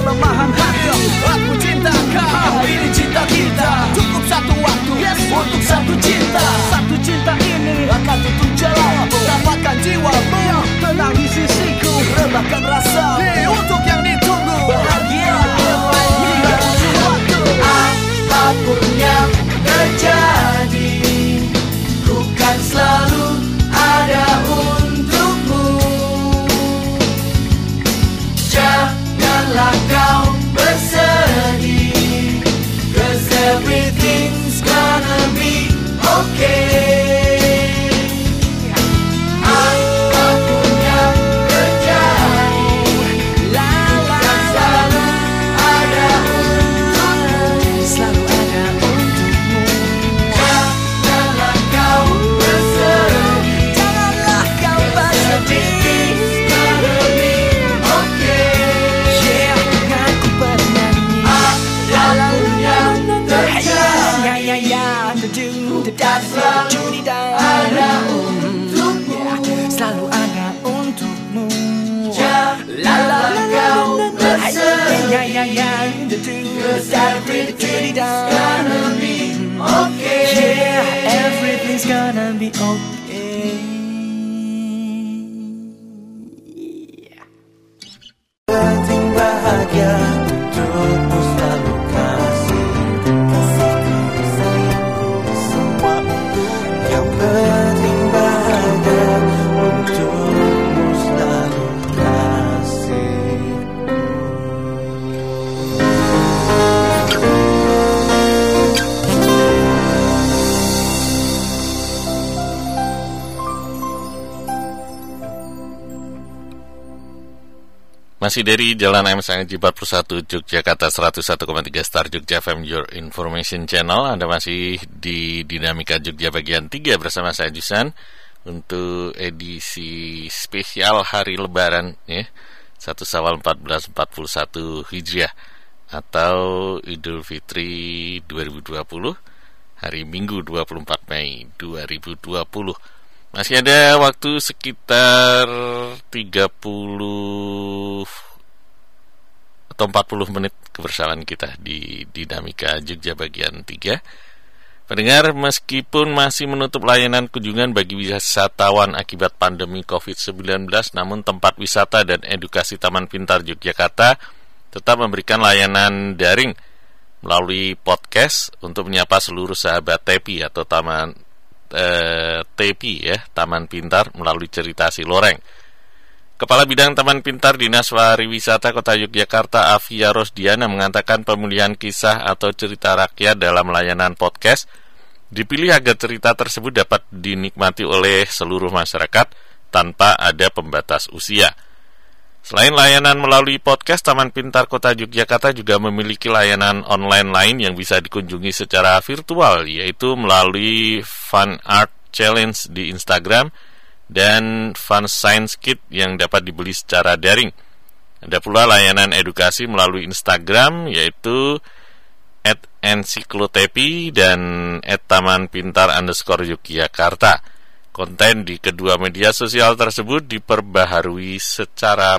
Bằng. Gonna be okay. Yeah, everything's gonna be okay Masih dari Jalan AM Sangaji 41 Yogyakarta 101,3 Star Jogja FM Your Information Channel. Anda masih di Dinamika Jogja bagian 3 bersama saya Jusan Untuk edisi spesial hari lebaran ya. 1 Sawal 1441 Hijriah Atau Idul Fitri 2020 Hari Minggu 24 Mei 2020 masih ada waktu sekitar 30 atau 40 menit kebersamaan kita di Dinamika Jogja bagian 3. Pendengar, meskipun masih menutup layanan kunjungan bagi wisatawan akibat pandemi COVID-19, namun tempat wisata dan edukasi Taman Pintar Yogyakarta tetap memberikan layanan daring melalui podcast untuk menyapa seluruh sahabat TEPI atau Taman eh, ya, Taman Pintar melalui cerita si Loreng. Kepala Bidang Taman Pintar Dinas Pariwisata Kota Yogyakarta Avia Rosdiana mengatakan pemulihan kisah atau cerita rakyat dalam layanan podcast dipilih agar cerita tersebut dapat dinikmati oleh seluruh masyarakat tanpa ada pembatas usia. Selain layanan melalui podcast, Taman Pintar Kota Yogyakarta juga memiliki layanan online lain yang bisa dikunjungi secara virtual, yaitu melalui Fun Art Challenge di Instagram dan Fun Science Kit yang dapat dibeli secara daring. Ada pula layanan edukasi melalui Instagram, yaitu at ensiklotepi dan at taman pintar underscore Yogyakarta. Konten di kedua media sosial tersebut diperbaharui secara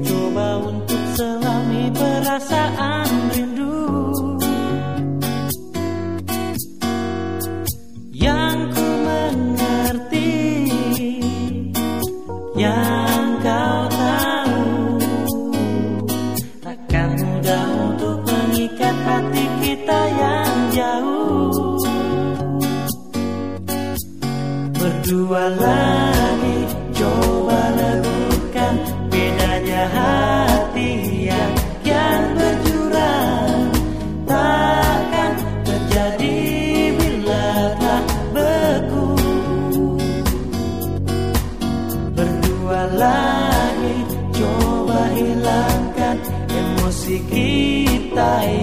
perasaan rindu. Yang ku mengerti Yang kau tahu. Takkan mudah untuk mengikat hati kita yang jauh. Berdua kita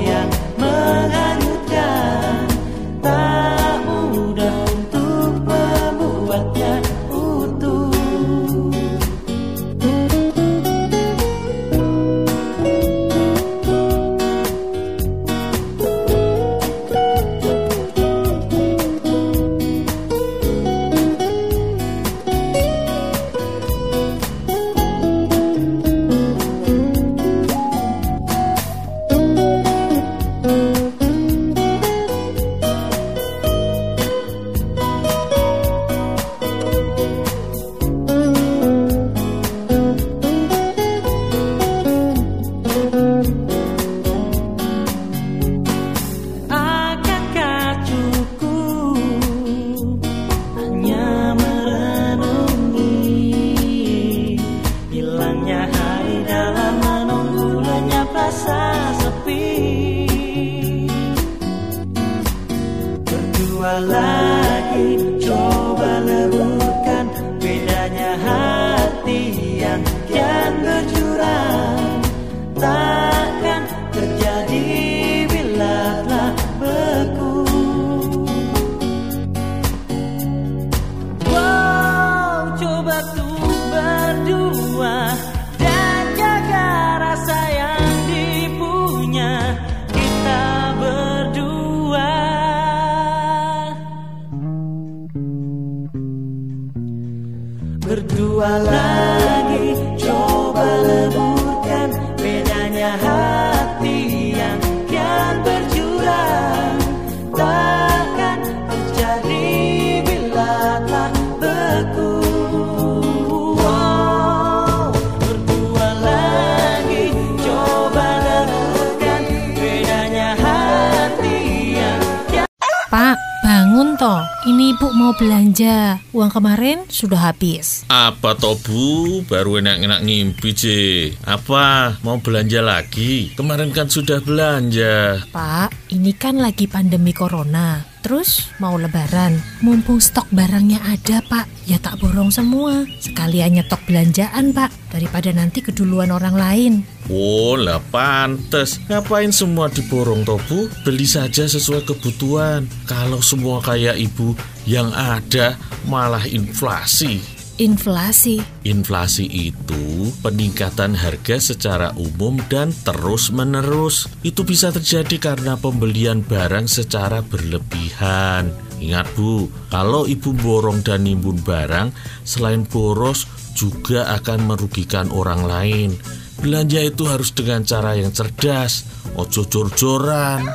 mau belanja. Uang kemarin sudah habis. Apa toh bu? Baru enak-enak ngimpi je. Apa? Mau belanja lagi? Kemarin kan sudah belanja. Pak, ini kan lagi pandemi corona. Terus mau lebaran. Mumpung stok barangnya ada, Pak. Ya tak borong semua. Sekalian nyetok belanjaan, Pak. Daripada nanti keduluan orang lain. Oh lah pantes Ngapain semua diborong toh bu? Beli saja sesuai kebutuhan Kalau semua kayak ibu Yang ada malah inflasi Inflasi. Inflasi itu peningkatan harga secara umum dan terus-menerus. Itu bisa terjadi karena pembelian barang secara berlebihan. Ingat Bu, kalau ibu borong dan nimbun barang, selain boros juga akan merugikan orang lain. Belanja itu harus dengan cara yang cerdas, ojo jor-joran.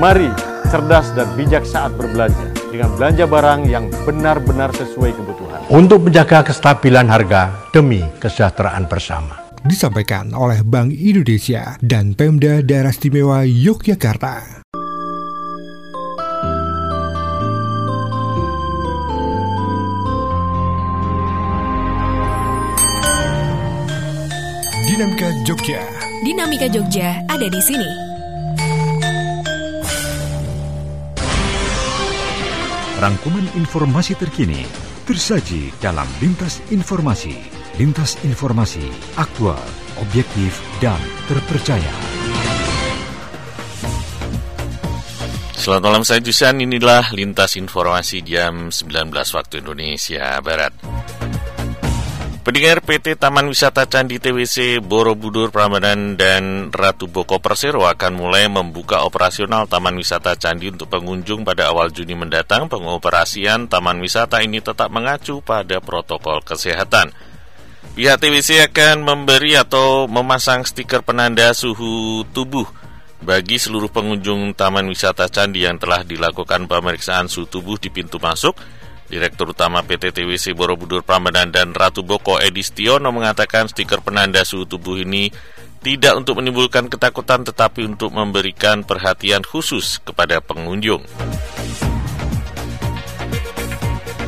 Mari cerdas dan bijak saat berbelanja dengan belanja barang yang benar-benar sesuai kebutuhan. Untuk menjaga kestabilan harga demi kesejahteraan bersama. Disampaikan oleh Bank Indonesia dan Pemda Daerah Istimewa Yogyakarta. Dinamika Jogja. Dinamika Jogja ada di sini. Rangkuman informasi terkini tersaji dalam Lintas Informasi. Lintas Informasi, aktual, objektif, dan terpercaya. Selamat malam saya Jusan, inilah Lintas Informasi jam 19 waktu Indonesia Barat. Pendengar PT Taman Wisata Candi TWC Borobudur Prambanan dan Ratu Boko Persero akan mulai membuka operasional Taman Wisata Candi untuk pengunjung pada awal Juni mendatang. Pengoperasian Taman Wisata ini tetap mengacu pada protokol kesehatan. Pihak TWC akan memberi atau memasang stiker penanda suhu tubuh bagi seluruh pengunjung Taman Wisata Candi yang telah dilakukan pemeriksaan suhu tubuh di pintu masuk. Direktur Utama PT TWC Borobudur Prambanan dan Ratu Boko Edi Stiono mengatakan stiker penanda suhu tubuh ini tidak untuk menimbulkan ketakutan tetapi untuk memberikan perhatian khusus kepada pengunjung.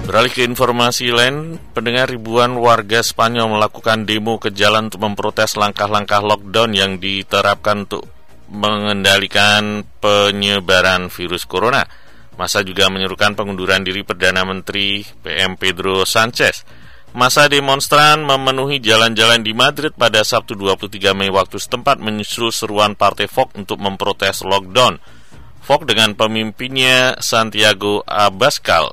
Beralih ke informasi lain, pendengar ribuan warga Spanyol melakukan demo ke jalan untuk memprotes langkah-langkah lockdown yang diterapkan untuk mengendalikan penyebaran virus corona. Masa juga menyerukan pengunduran diri Perdana Menteri PM Pedro Sanchez. Masa demonstran memenuhi jalan-jalan di Madrid pada Sabtu 23 Mei waktu setempat menyusul seruan Partai Vox untuk memprotes lockdown. Vox dengan pemimpinnya Santiago Abascal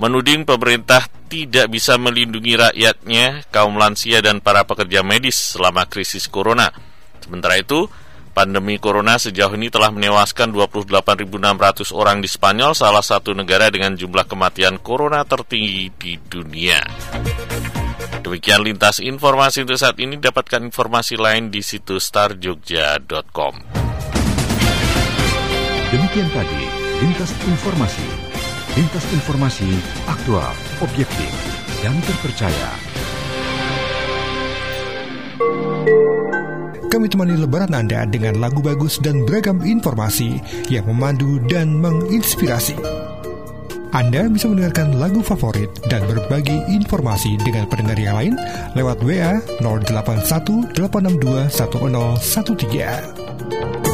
menuding pemerintah tidak bisa melindungi rakyatnya, kaum lansia dan para pekerja medis selama krisis corona. Sementara itu, pandemi corona sejauh ini telah menewaskan 28.600 orang di Spanyol, salah satu negara dengan jumlah kematian corona tertinggi di dunia. Demikian lintas informasi untuk saat ini, dapatkan informasi lain di situs starjogja.com. Demikian tadi Lintas Informasi. Lintas Informasi aktual, objektif, dan terpercaya. Kami temani lebaran Anda dengan lagu bagus dan beragam informasi yang memandu dan menginspirasi. Anda bisa mendengarkan lagu favorit dan berbagi informasi dengan pendengar yang lain lewat WA 081 862 1013.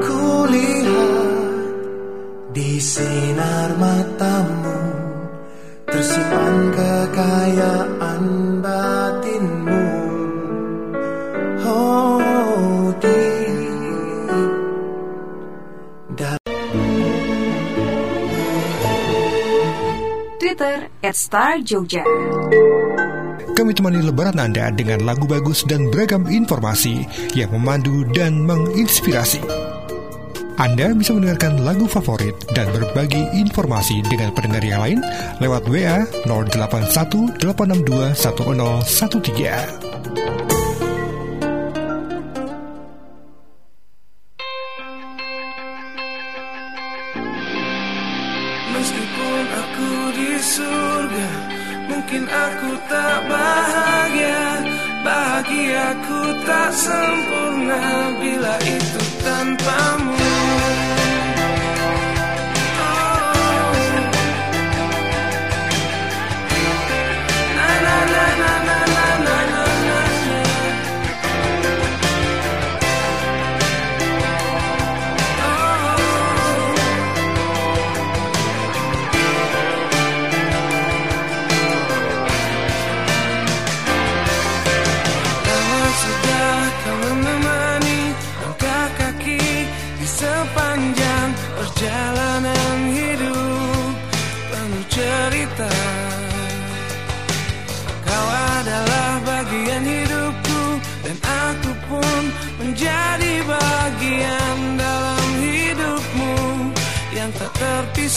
Kulihat di sinar matamu Tersimpan kekayaan batinmu. Twitter at Star Jogja. Kami temani lebaran Anda dengan lagu bagus dan beragam informasi yang memandu dan menginspirasi. Anda bisa mendengarkan lagu favorit dan berbagi informasi dengan pendengar yang lain lewat WA 081 862 sempurna bila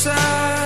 side.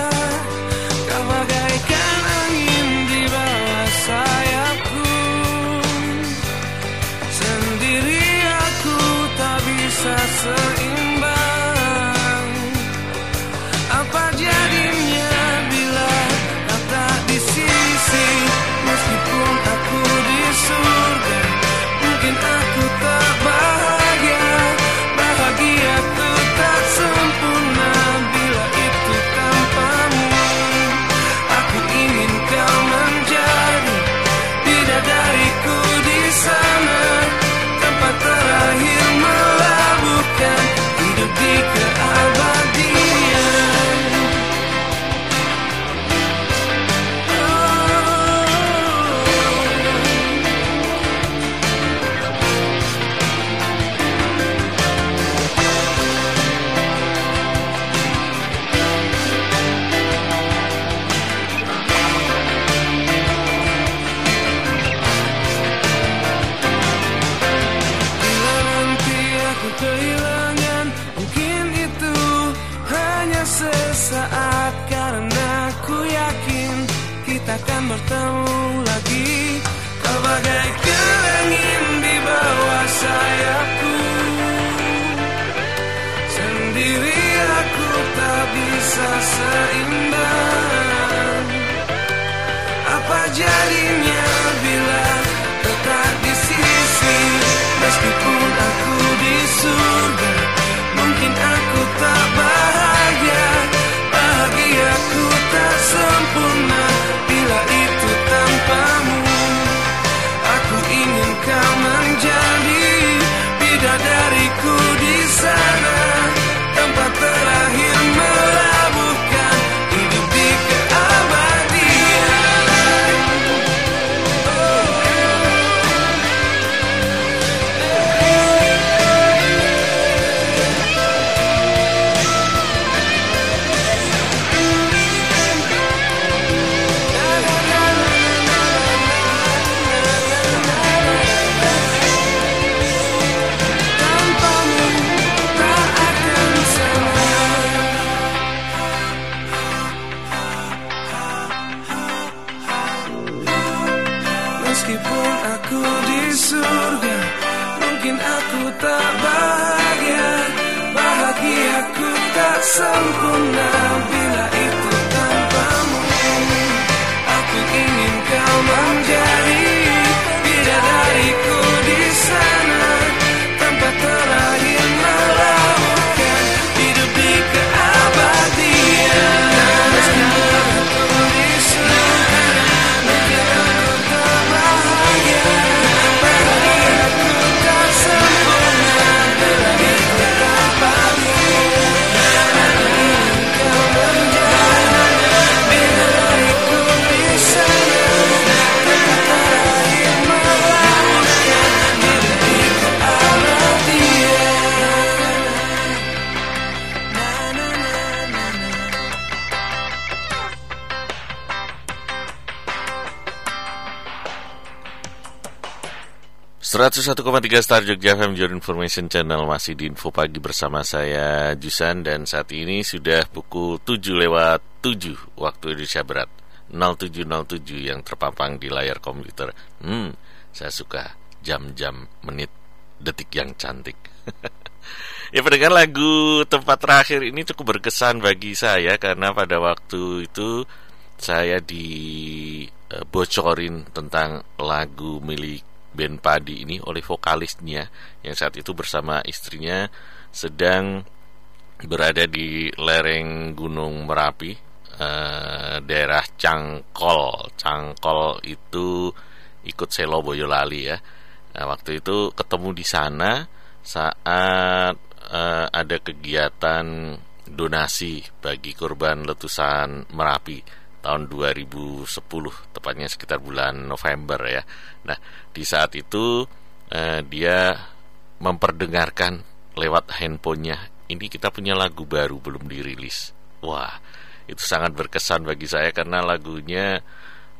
sempurna 101,3 Star Jogja FM Your Information Channel masih di info pagi bersama saya Jusan dan saat ini sudah pukul 7 lewat 7 waktu Indonesia Barat 0707 yang terpampang di layar komputer. Hmm, saya suka jam-jam menit detik yang cantik. [laughs] ya pendengar lagu tempat terakhir ini cukup berkesan bagi saya karena pada waktu itu saya dibocorin tentang lagu milik band Padi ini oleh vokalisnya yang saat itu bersama istrinya sedang berada di lereng Gunung Merapi eh, daerah Cangkol. Cangkol itu ikut Selo Boyolali ya. Nah, waktu itu ketemu di sana saat eh, ada kegiatan donasi bagi korban letusan Merapi tahun 2010 tepatnya sekitar bulan November ya. Nah, di saat itu eh, dia memperdengarkan lewat handphonenya ini kita punya lagu baru belum dirilis. Wah, itu sangat berkesan bagi saya karena lagunya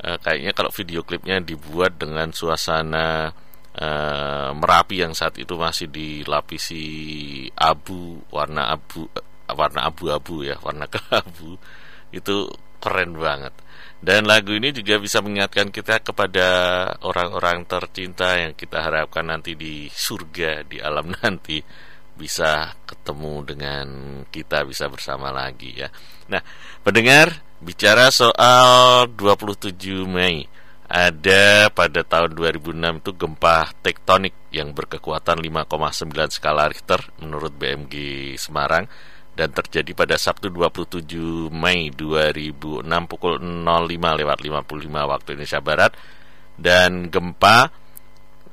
eh, kayaknya kalau video klipnya dibuat dengan suasana eh, Merapi yang saat itu masih dilapisi abu warna abu warna abu-abu ya, warna [laughs] keabu. Itu keren banget. Dan lagu ini juga bisa mengingatkan kita kepada orang-orang tercinta yang kita harapkan nanti di surga, di alam [laughs] nanti bisa ketemu dengan kita, bisa bersama lagi ya. Nah, pendengar, bicara soal 27 Mei, ada pada tahun 2006 itu gempa tektonik yang berkekuatan 5,9 skala Richter menurut BMG Semarang dan terjadi pada Sabtu 27 Mei 2006 pukul 05 lewat 55 waktu Indonesia Barat. Dan gempa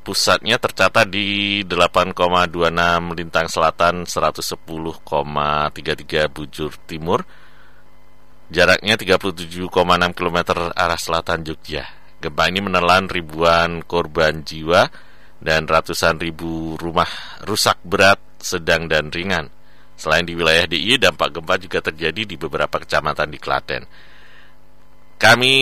pusatnya tercatat di 8,26 lintang selatan 110,33 bujur timur. Jaraknya 37,6 km arah selatan Jogja. Gempa ini menelan ribuan korban jiwa dan ratusan ribu rumah rusak berat sedang dan ringan Selain di wilayah DIY, dampak gempa juga terjadi di beberapa kecamatan di Klaten. Kami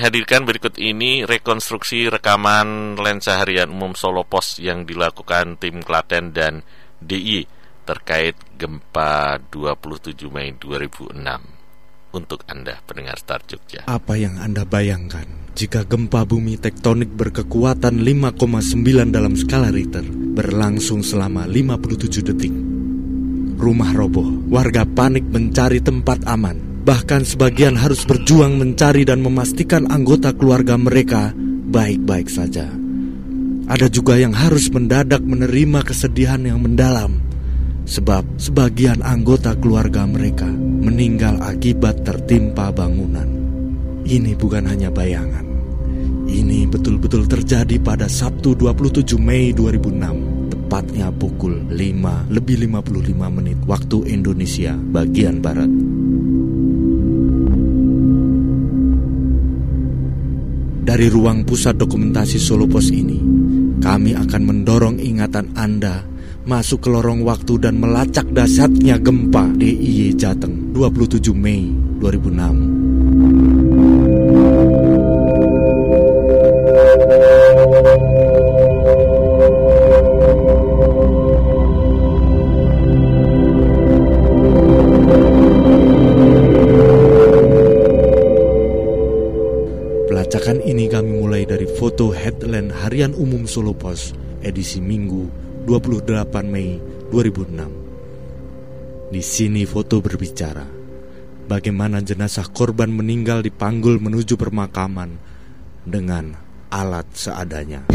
hadirkan berikut ini rekonstruksi rekaman lensa harian umum Solo Pos yang dilakukan tim Klaten dan DIY terkait gempa 27 Mei 2006 untuk Anda pendengar Star Jogja. Apa yang Anda bayangkan jika gempa bumi tektonik berkekuatan 5,9 dalam skala Richter berlangsung selama 57 detik? Rumah roboh, warga panik mencari tempat aman. Bahkan sebagian harus berjuang mencari dan memastikan anggota keluarga mereka baik-baik saja. Ada juga yang harus mendadak menerima kesedihan yang mendalam sebab sebagian anggota keluarga mereka meninggal akibat tertimpa bangunan. Ini bukan hanya bayangan. Ini betul-betul terjadi pada Sabtu 27 Mei 2006 tepatnya pukul 5 lebih 55 menit waktu Indonesia bagian Barat. Dari ruang pusat dokumentasi Solo Pos ini, kami akan mendorong ingatan Anda masuk ke lorong waktu dan melacak dahsyatnya gempa DIY Jateng 27 Mei 2006. Pelacakan ini kami mulai dari foto headline Harian Umum Solo Pos edisi Minggu 28 Mei 2006. Di sini foto berbicara bagaimana jenazah korban meninggal dipanggul menuju permakaman dengan alat seadanya.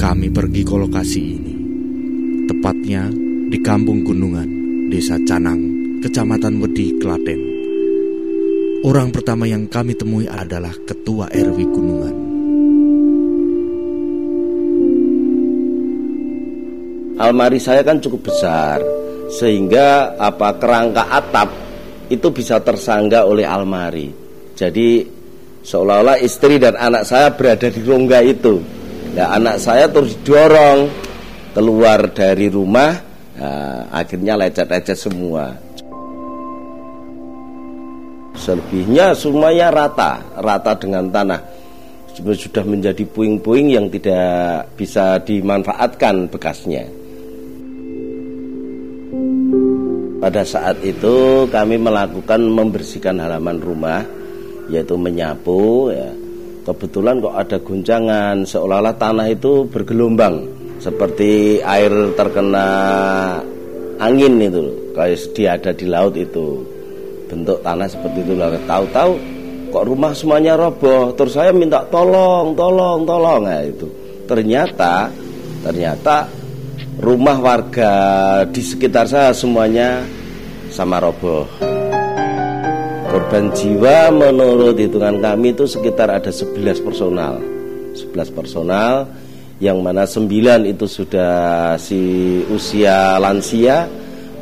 Kami pergi ke lokasi ini, tepatnya di Kampung Gunungan, Desa Canang, Kecamatan Wedi, Klaten. Orang pertama yang kami temui adalah Ketua RW Gunungan. Almari saya kan cukup besar, sehingga apa kerangka atap itu bisa tersangga oleh almari. Jadi seolah-olah istri dan anak saya berada di rongga itu. Nah, anak saya terus dorong keluar dari rumah, nah, akhirnya lecet-lecet semua. Selebihnya semuanya rata rata dengan tanah. Sudah menjadi puing-puing yang tidak bisa dimanfaatkan bekasnya. Pada saat itu kami melakukan membersihkan halaman rumah yaitu menyapu ya. Kebetulan kok ada guncangan seolah-olah tanah itu bergelombang seperti air terkena angin itu kayak dia ada di laut itu bentuk tanah seperti itu lah. Tahu-tahu kok rumah semuanya roboh. Terus saya minta tolong tolong tolong. Nah itu. Ternyata ternyata rumah warga di sekitar saya semuanya sama roboh. Korban jiwa menurut hitungan kami itu sekitar ada 11 personal. 11 personal yang mana 9 itu sudah si usia lansia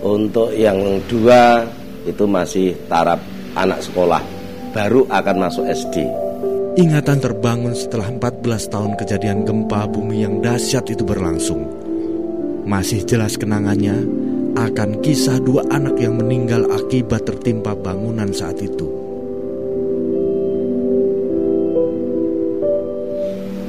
untuk yang dua itu masih taraf anak sekolah baru akan masuk SD. Ingatan terbangun setelah 14 tahun kejadian gempa bumi yang dahsyat itu berlangsung. Masih jelas kenangannya akan kisah dua anak yang meninggal akibat tertimpa bangunan saat itu.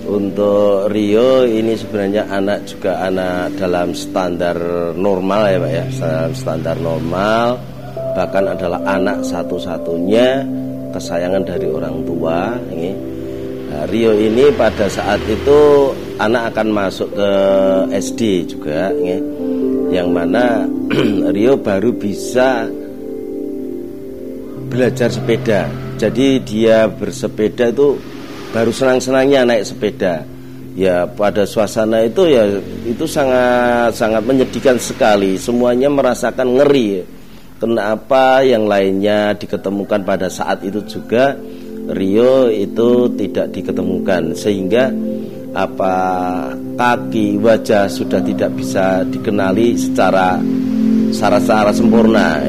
Untuk Rio ini sebenarnya anak juga anak dalam standar normal ya Pak ya, dalam standar normal bahkan adalah anak satu-satunya kesayangan dari orang tua ini. Nah, Rio ini pada saat itu anak akan masuk ke SD juga ini. yang mana [clears throat] Rio baru bisa belajar sepeda jadi dia bersepeda itu baru senang-senangnya naik sepeda ya pada suasana itu ya itu sangat sangat menyedihkan sekali semuanya merasakan ngeri kenapa yang lainnya diketemukan pada saat itu juga Rio itu tidak diketemukan. Sehingga apa kaki wajah sudah tidak bisa dikenali secara secara, sempurna.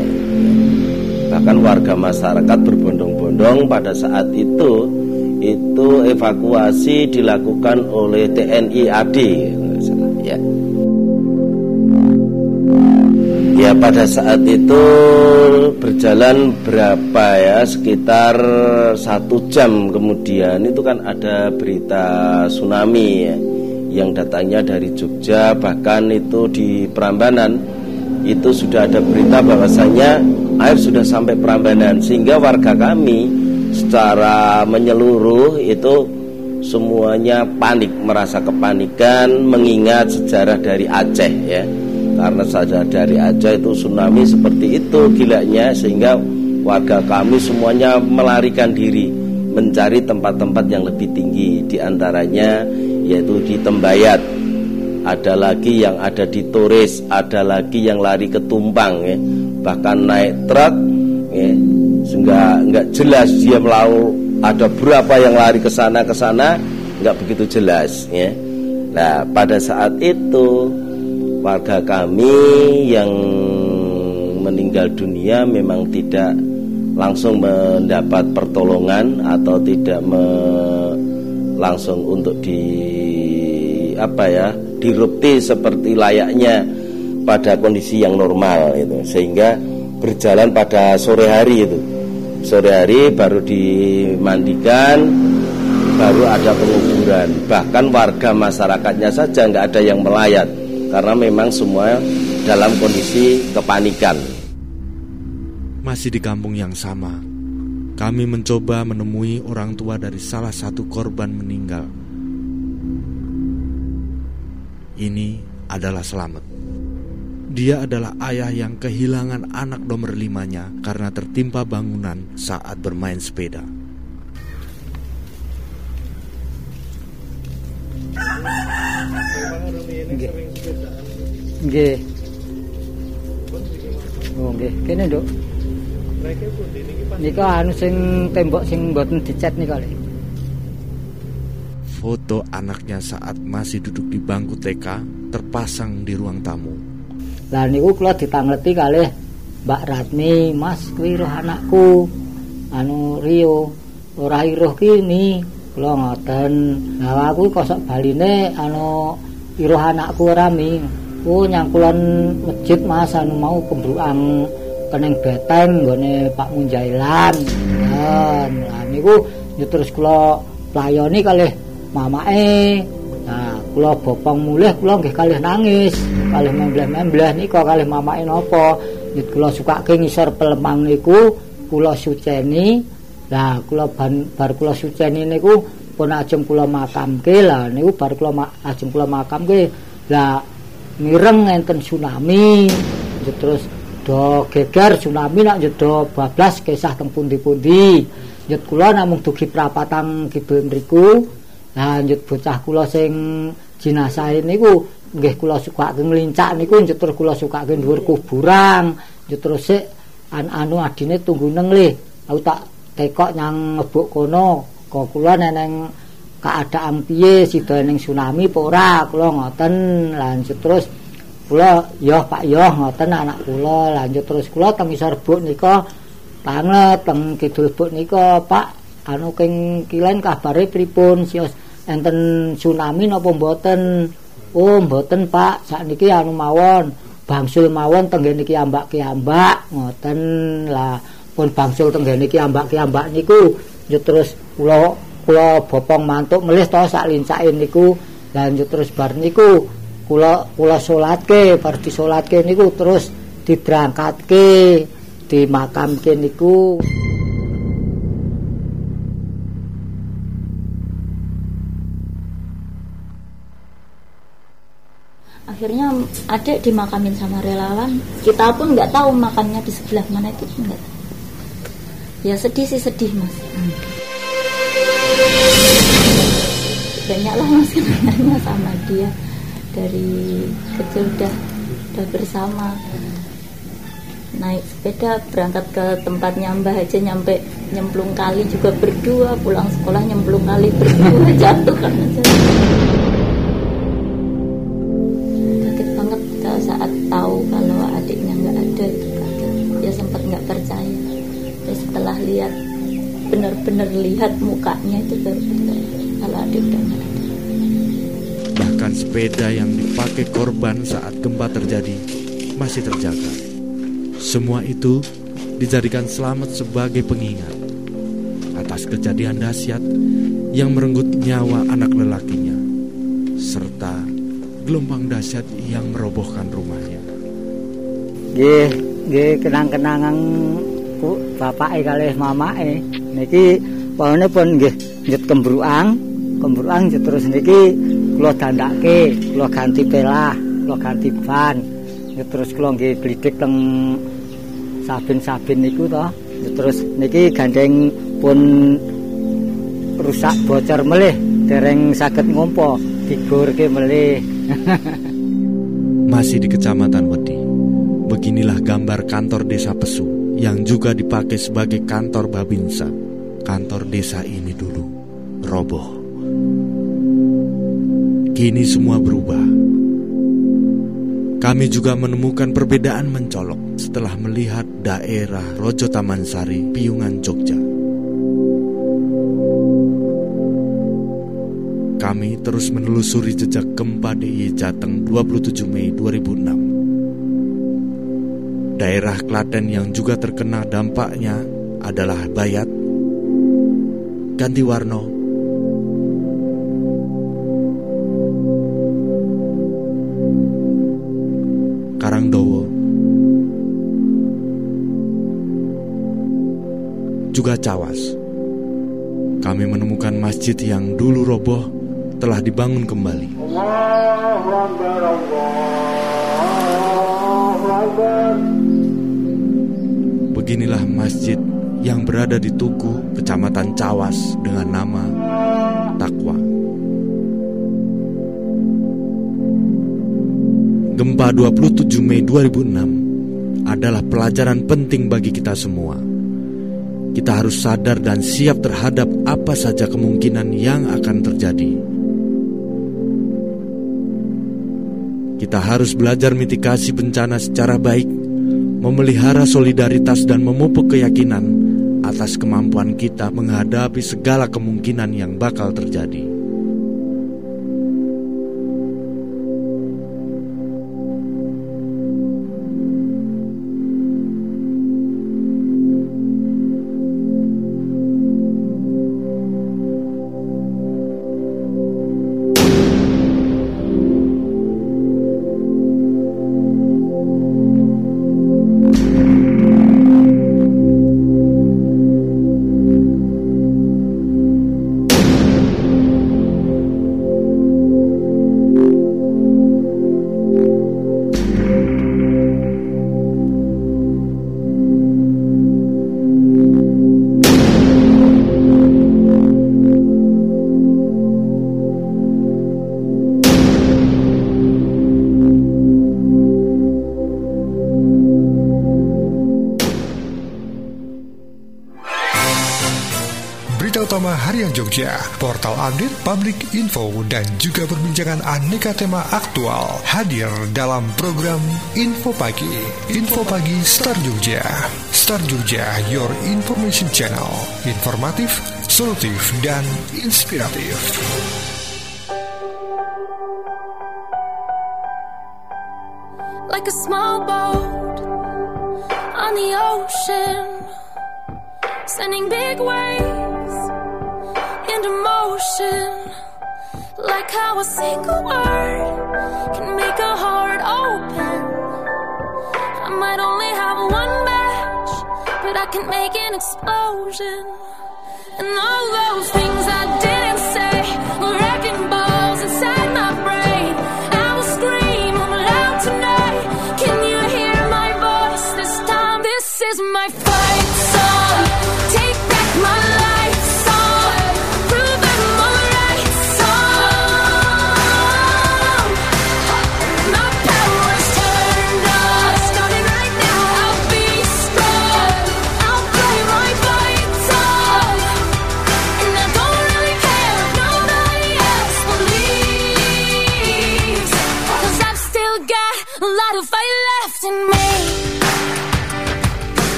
Bahkan warga masyarakat berbondong-bondong pada saat itu itu evakuasi dilakukan oleh TNI AD Ya pada saat itu berjalan berapa ya? Sekitar satu jam kemudian itu kan ada berita tsunami ya yang datangnya dari Jogja bahkan itu di Prambanan. Itu sudah ada berita bahwasanya air sudah sampai Prambanan sehingga warga kami secara menyeluruh itu semuanya panik merasa kepanikan mengingat sejarah dari Aceh ya karena saja dari Aceh itu tsunami seperti itu gilanya sehingga warga kami semuanya melarikan diri mencari tempat-tempat yang lebih tinggi di antaranya yaitu di Tembayat ada lagi yang ada di Turis ada lagi yang lari ke Tumpang ya. bahkan naik truk ya. sehingga nggak jelas dia melau ada berapa yang lari ke sana ke sana nggak begitu jelas ya nah pada saat itu warga kami yang meninggal dunia memang tidak langsung mendapat pertolongan atau tidak me, langsung untuk di apa ya dirupti seperti layaknya pada kondisi yang normal itu sehingga berjalan pada sore hari itu. Sore hari baru dimandikan baru ada penguburan. Bahkan warga masyarakatnya saja nggak ada yang melayat karena memang semua dalam kondisi kepanikan. Masih di kampung yang sama, kami mencoba menemui orang tua dari salah satu korban meninggal. Ini adalah Selamat. Dia adalah ayah yang kehilangan anak nomor limanya karena tertimpa bangunan saat bermain sepeda. Nggih. Oh nggih, kene Nduk. Nika anu sing tembok sing mboten dicat nika lho. Foto anaknya saat masih duduk di bangku TK terpasang di ruang tamu. Lah niku kula ditangleti kalih Mbak Ratmi, Mas kuwi roh anakku. Anu Rio, ora iroh kini. Kula ngoten. Lah aku kosok baline anu iroh anakku rami. Oh nyangkulan masjid Mas anu mau kembruang keneng beteng nggone Pak Munjailan. Dan lah niku terus kula playoni kalih mamake. Nah, kula bopong mulih kula nggih kalih nangis, kalih membleh-membleh nika kalih mamake napa. Ya kula sukake ngisor pelemang niku kula suceni. Lah kula ban, bar kula suceni niku pun ajeng kula makamke lah niku bar kula ajeng kula makamke lah mireng enten tsunami Ya terus do geger tsunami nak do bablas kisah teng pundi-pundi. Nyut kula namung dugi prapatang kibul mriku Lah nyut bocah kula sing jenazah niku nggih kula sukake ngelincak niku nyut terus kula sukake dhuwur kuburan nyut terus sik an anu adine tunggu neng le aku tak tekok nyang ngebuk kono kok kula neneng keadaan piye sida ning tsunami apa ora kula ngoten. Lanjut terus kula ya Pak ya ngoten anak kula. Lanjut terus kula teng isor buk nika banget teng kidul buk nika Pak. Anu king kilen kabare pripun sios enten tsunami napa mboten? Oh mboten Pak. Sakniki anu mawon bangsul mawon tenggene iki ambak kiambak ngoten. Lah pun bangsul tenggene iki ambak kiambak niku ya terus kula kula bopong mantuk melih to sak lincake niku. Lanjut terus bar niku kula kula salatke bar disolatke niku terus diberangkatke dimakamke niku. Akhirnya adik dimakamin sama relawan. Kita pun nggak tahu makamnya di sebelah mana itu enggak tahu. Ya sedih sih sedih mas. Banyak lah mas [laughs] kenangannya sama dia. Dari kecil udah udah bersama. Naik sepeda berangkat ke tempatnya Mbah aja nyampe nyemplung kali juga berdua. Pulang sekolah nyemplung kali berdua. [laughs] Jatuh karena jatuh lihat benar-benar lihat mukanya itu baru kalau adik udah ada Bahkan sepeda yang dipakai korban saat gempa terjadi masih terjaga. Semua itu dijadikan selamat sebagai pengingat atas kejadian dahsyat yang merenggut nyawa anak lelakinya serta gelombang dahsyat yang merobohkan rumahnya. nggih nggih kenang-kenangan ku bapake kalih mamake. Niki pone pun nggih njut kembruang kembruang terus niki kula dandake kula ganti pelah kula ganti ban terus kula nggih glidik teng saben-saben niku to. Terus niki gandeng pun rusak bocor melih dereng saged ngompo digorke melih. [laughs] Masih di Kecamatan Wedi, beginilah gambar kantor desa Pesu yang juga dipakai sebagai kantor Babinsa. Kantor desa ini dulu roboh. Kini semua berubah. Kami juga menemukan perbedaan mencolok setelah melihat daerah Rojo Taman Sari, Piungan, Jogja. Kami terus menelusuri jejak gempa DIY Jateng 27 Mei 2006. Daerah Klaten yang juga terkena dampaknya adalah Bayat, Gantiwarno, Karangdowo, juga Cawas. Kami menemukan masjid yang dulu roboh telah dibangun kembali. Beginilah masjid yang berada di Tugu, Kecamatan Cawas dengan nama Takwa. Gempa 27 Mei 2006 adalah pelajaran penting bagi kita semua. Kita harus sadar dan siap terhadap apa saja kemungkinan yang akan terjadi. Kita harus belajar mitigasi bencana secara baik, memelihara solidaritas dan memupuk keyakinan atas kemampuan kita menghadapi segala kemungkinan yang bakal terjadi. Jogja, portal update public info, dan juga perbincangan aneka tema aktual hadir dalam program Info Pagi. Info Pagi Star Jogja. Star Jogja, your information channel. Informatif, solutif, dan inspiratif. Like how a single word can make a heart open. I might only have one match, but I can make an explosion. And all those things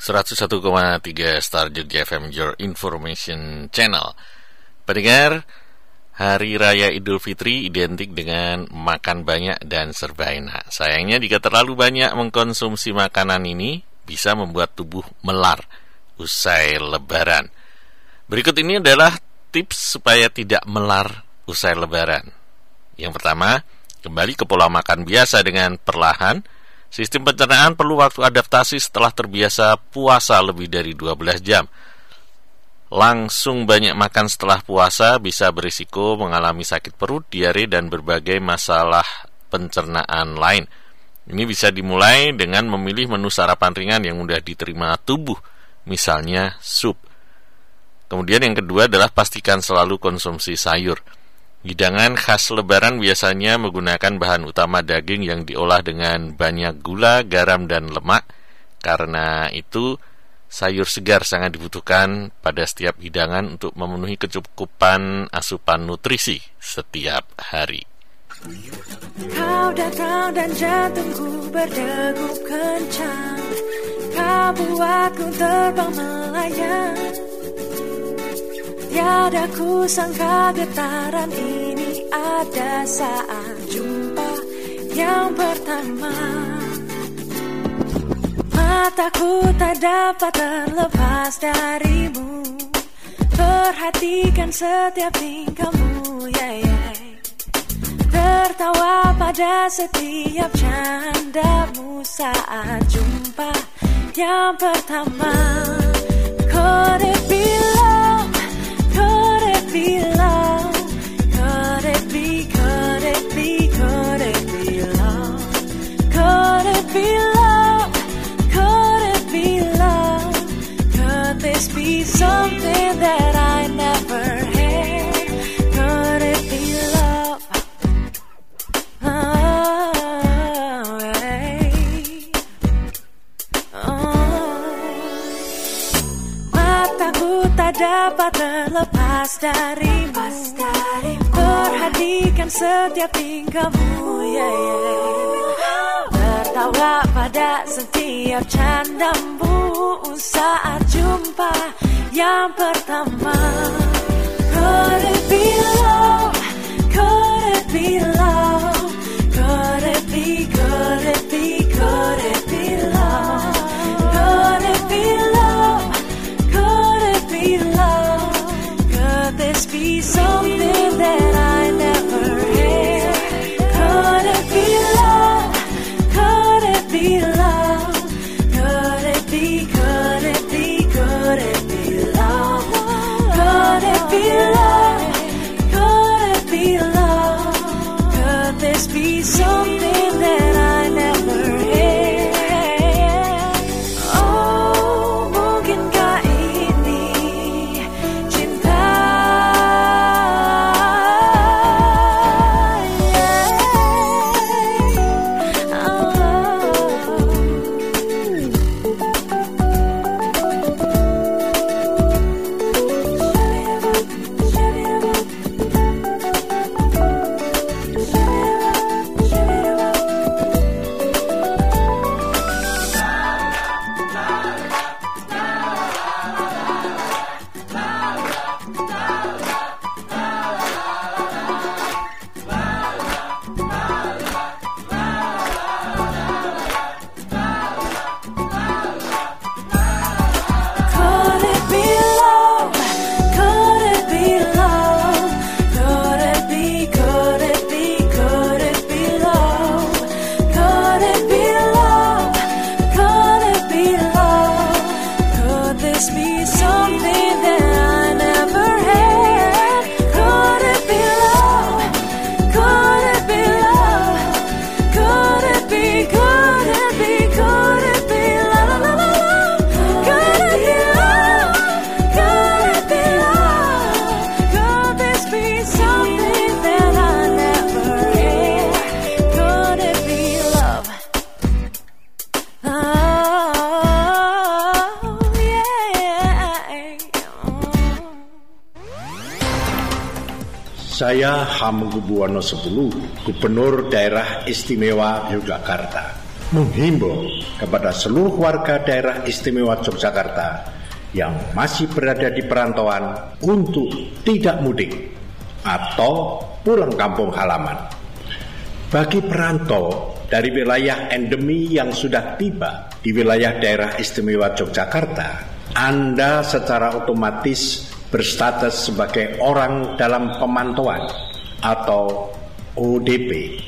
...101,3 Star Jogja FM Your Information Channel. Pendengar Hari Raya Idul Fitri identik dengan makan banyak dan serba enak. Sayangnya jika terlalu banyak mengkonsumsi makanan ini Bisa membuat tubuh melar usai lebaran. Berikut ini adalah tips supaya tidak melar usai lebaran. Yang pertama, kembali ke pola makan biasa dengan perlahan Sistem pencernaan perlu waktu adaptasi setelah terbiasa puasa lebih dari 12 jam. Langsung banyak makan setelah puasa bisa berisiko mengalami sakit perut, diare, dan berbagai masalah pencernaan lain. Ini bisa dimulai dengan memilih menu sarapan ringan yang mudah diterima tubuh, misalnya sup. Kemudian yang kedua adalah pastikan selalu konsumsi sayur. Hidangan khas lebaran biasanya menggunakan bahan utama daging yang diolah dengan banyak gula, garam, dan lemak. Karena itu, sayur segar sangat dibutuhkan pada setiap hidangan untuk memenuhi kecukupan asupan nutrisi setiap hari. Kau datang dan jantungku berdegup kencang Kau buatku terbang melayang Tiada ku sangka getaran ini ada saat jumpa yang pertama. Mataku tak dapat terlepas darimu. Perhatikan setiap tingkahmu yeah, yeah. Tertawa pada setiap candamu saat jumpa yang pertama. Could it be love? Could it be, could it be, could it be love? Could it be love? Could it be love? Could this be something that Tak terlepas darimu Perhatikan setiap tingkahmu yeah, yeah. Tertawa pada setiap candamu Saat jumpa yang pertama Could it be love? Could it be love? Saya Hamengkubuwono X, Gubernur Daerah Istimewa Yogyakarta, menghimbau kepada seluruh warga Daerah Istimewa Yogyakarta yang masih berada di perantauan untuk tidak mudik atau pulang kampung halaman. Bagi perantau dari wilayah endemi yang sudah tiba di wilayah Daerah Istimewa Yogyakarta, Anda secara otomatis berstatus sebagai orang dalam pemantauan atau ODP.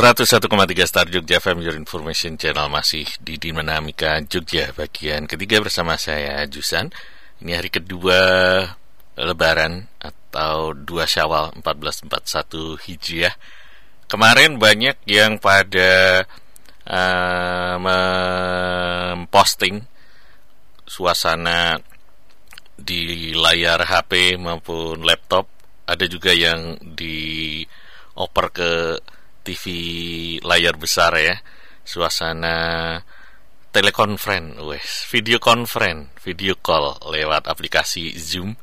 101,3 Star Jogja FM Your Information Channel masih di Dinamika Jogja bagian ketiga bersama saya Jusan. Ini hari kedua Lebaran atau 2 Syawal 1441 Hijriah. Kemarin banyak yang pada uh, memposting suasana di layar HP maupun laptop. Ada juga yang dioper ke TV layar besar ya. Suasana telekonferen wes video konferen video call lewat aplikasi Zoom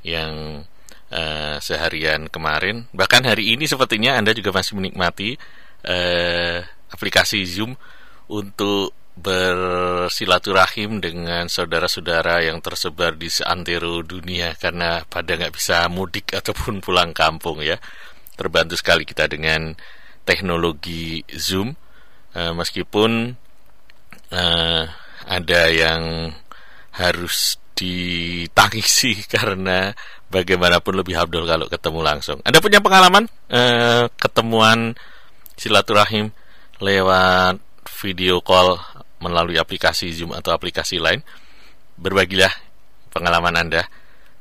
yang eh, seharian kemarin. Bahkan hari ini sepertinya Anda juga masih menikmati eh, aplikasi Zoom untuk bersilaturahim dengan saudara-saudara yang tersebar di seantero dunia karena pada nggak bisa mudik [laughs] ataupun pulang kampung ya. Terbantu sekali kita dengan teknologi Zoom uh, meskipun uh, ada yang harus ditangisi [laughs] karena bagaimanapun lebih abdul kalau ketemu langsung. Anda punya pengalaman uh, ketemuan silaturahim lewat video call melalui aplikasi Zoom atau aplikasi lain? Berbagilah pengalaman Anda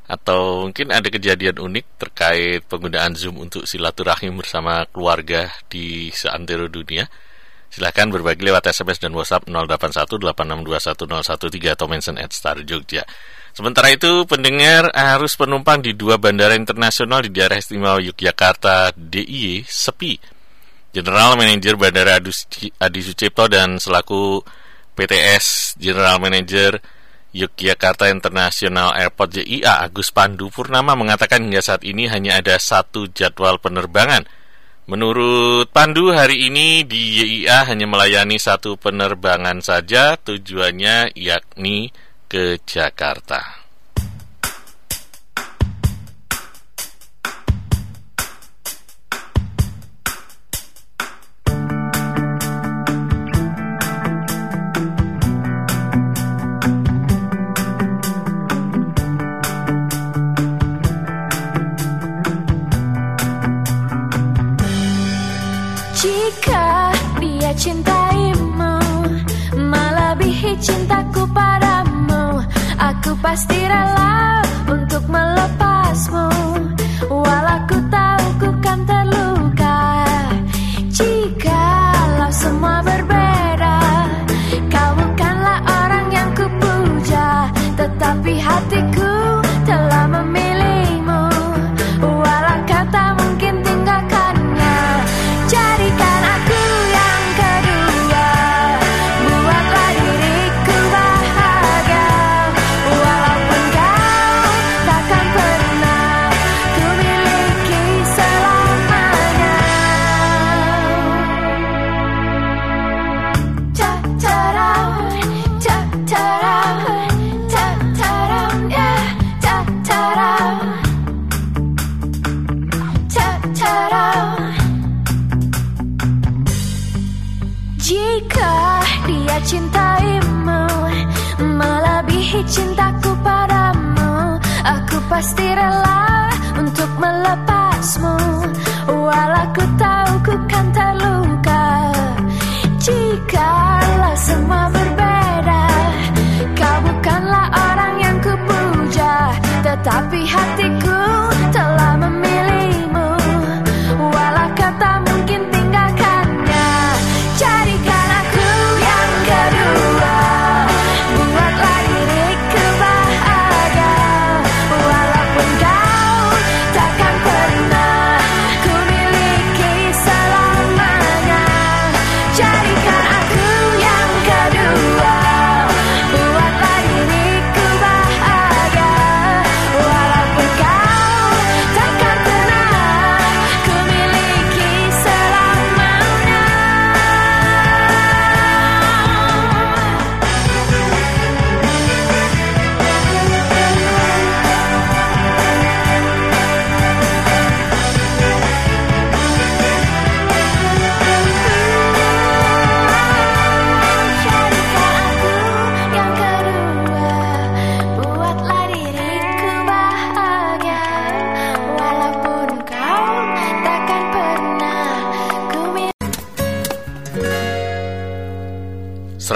atau mungkin ada kejadian unik terkait penggunaan Zoom untuk silaturahim bersama keluarga di seantero dunia. Silahkan berbagi lewat SMS dan WhatsApp 0818621013 atau mention at Star Jogja. Sementara itu, pendengar arus penumpang di dua bandara internasional di daerah istimewa Yogyakarta DIY sepi. General Manager Bandara Adi- Sucipto dan selaku PTS General Manager Yogyakarta International Airport JIA Agus Pandu Purnama mengatakan hingga saat ini hanya ada satu jadwal penerbangan. Menurut Pandu hari ini di YIA hanya melayani satu penerbangan saja tujuannya yakni ke Jakarta. Mas tira lá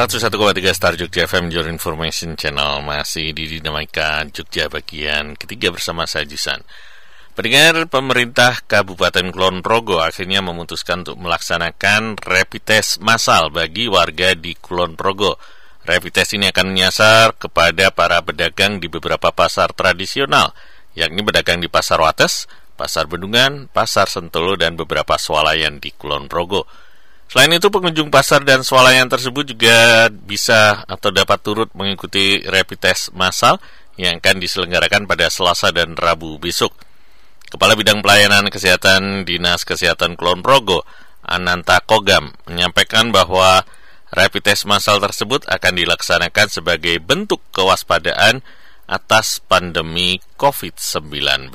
101,3 Star Jogja FM Your Information Channel masih di Dinamika Jogja bagian ketiga bersama saya Jisan. Pendengar pemerintah Kabupaten Kulon Progo akhirnya memutuskan untuk melaksanakan rapid test massal bagi warga di Kulon Progo. Rapid test ini akan menyasar kepada para pedagang di beberapa pasar tradisional, yakni pedagang di Pasar Wates, Pasar Bendungan, Pasar Sentolo, dan beberapa swalayan di Kulon Progo. Selain itu, pengunjung pasar dan swalayan tersebut juga bisa atau dapat turut mengikuti rapid test massal yang akan diselenggarakan pada Selasa dan Rabu besok. Kepala Bidang Pelayanan Kesehatan Dinas Kesehatan Kulon Progo, Ananta Kogam, menyampaikan bahwa rapid test massal tersebut akan dilaksanakan sebagai bentuk kewaspadaan atas pandemi COVID-19.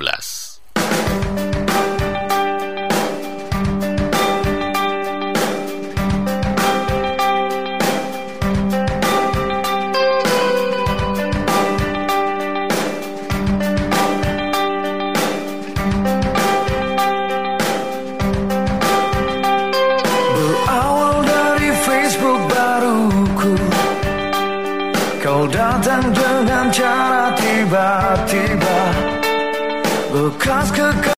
dengan cara tiba-tiba. Bekas kekal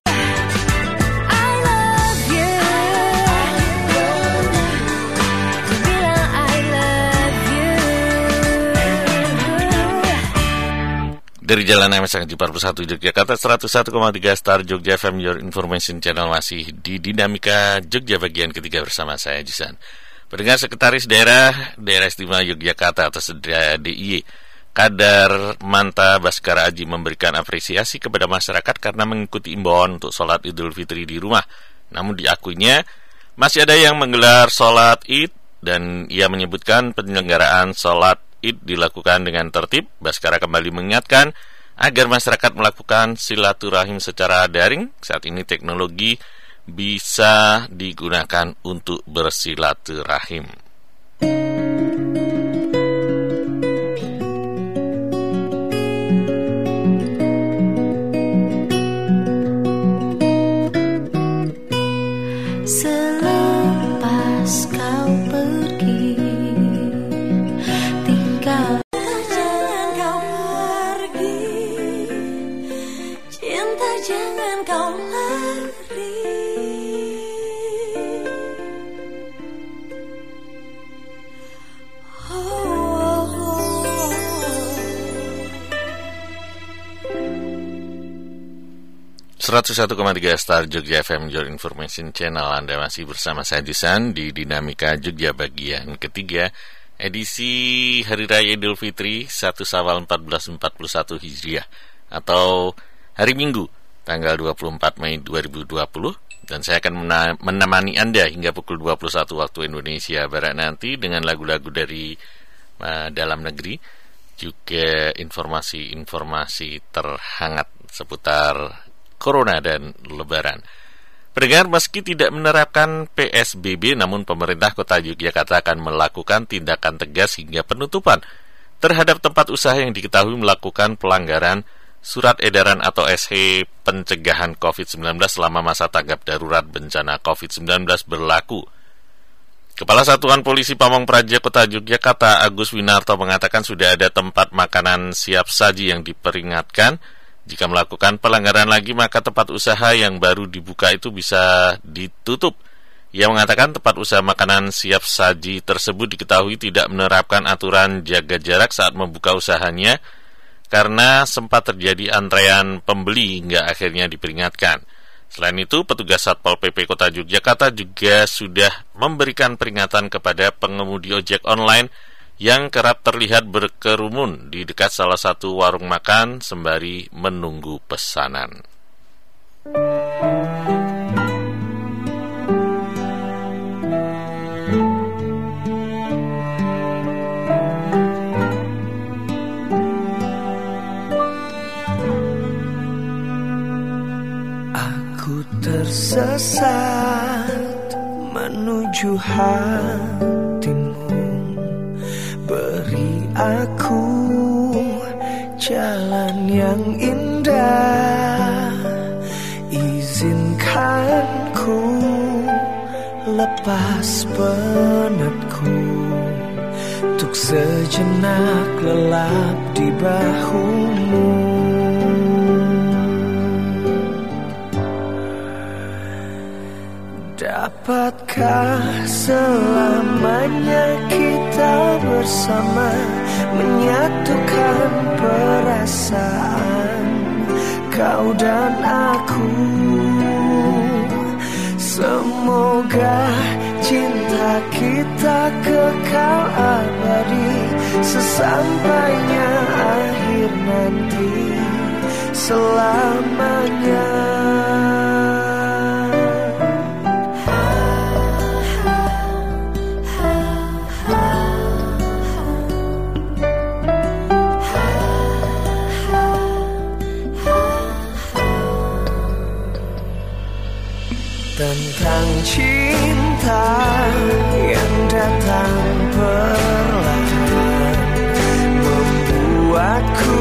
dari Jalan MS 41 Yogyakarta 101,3 Star Jogja FM Your Information Channel masih di Dinamika Jogja bagian ketiga bersama saya Jisan. Pendengar Sekretaris Daerah Daerah Istimewa Yogyakarta atau DIY Kadar Manta Baskara Aji memberikan apresiasi kepada masyarakat karena mengikuti imbauan untuk sholat Idul Fitri di rumah. Namun diakuinya masih ada yang menggelar sholat id dan ia menyebutkan penyelenggaraan sholat id dilakukan dengan tertib. Baskara kembali mengingatkan agar masyarakat melakukan silaturahim secara daring. Saat ini teknologi bisa digunakan untuk bersilaturahim. 101,3 Star Jogja FM Your Information Channel. Anda masih bersama saya Jisan di Dinamika Jogja bagian ketiga edisi Hari Raya Idul Fitri 1 Sawal 1441 Hijriah atau hari Minggu tanggal 24 Mei 2020 dan saya akan menemani Anda hingga pukul 21 waktu Indonesia Barat nanti dengan lagu-lagu dari uh, dalam negeri juga informasi-informasi terhangat seputar Corona dan Lebaran. Pendengar meski tidak menerapkan PSBB namun pemerintah kota Yogyakarta akan melakukan tindakan tegas hingga penutupan terhadap tempat usaha yang diketahui melakukan pelanggaran surat edaran atau SH pencegahan COVID-19 selama masa tanggap darurat bencana COVID-19 berlaku. Kepala Satuan Polisi Pamong Praja Kota Yogyakarta Agus Winarto mengatakan sudah ada tempat makanan siap saji yang diperingatkan jika melakukan pelanggaran lagi maka tempat usaha yang baru dibuka itu bisa ditutup. Ia mengatakan tempat usaha makanan siap saji tersebut diketahui tidak menerapkan aturan jaga jarak saat membuka usahanya karena sempat terjadi antrean pembeli hingga akhirnya diperingatkan. Selain itu, petugas Satpol PP Kota Yogyakarta juga sudah memberikan peringatan kepada pengemudi ojek online yang kerap terlihat berkerumun di dekat salah satu warung makan sembari menunggu pesanan. Aku tersesat menuju Beri aku jalan yang indah. Izinkan ku lepas penatku. Untuk sejenak lelap di bahumu Dapatkah selamanya kita bersama Menyatukan perasaan? Kau dan aku Semoga cinta kita kekal abadi Sesampainya akhir nanti. Selamanya tentang cinta yang datang perlahan membuatku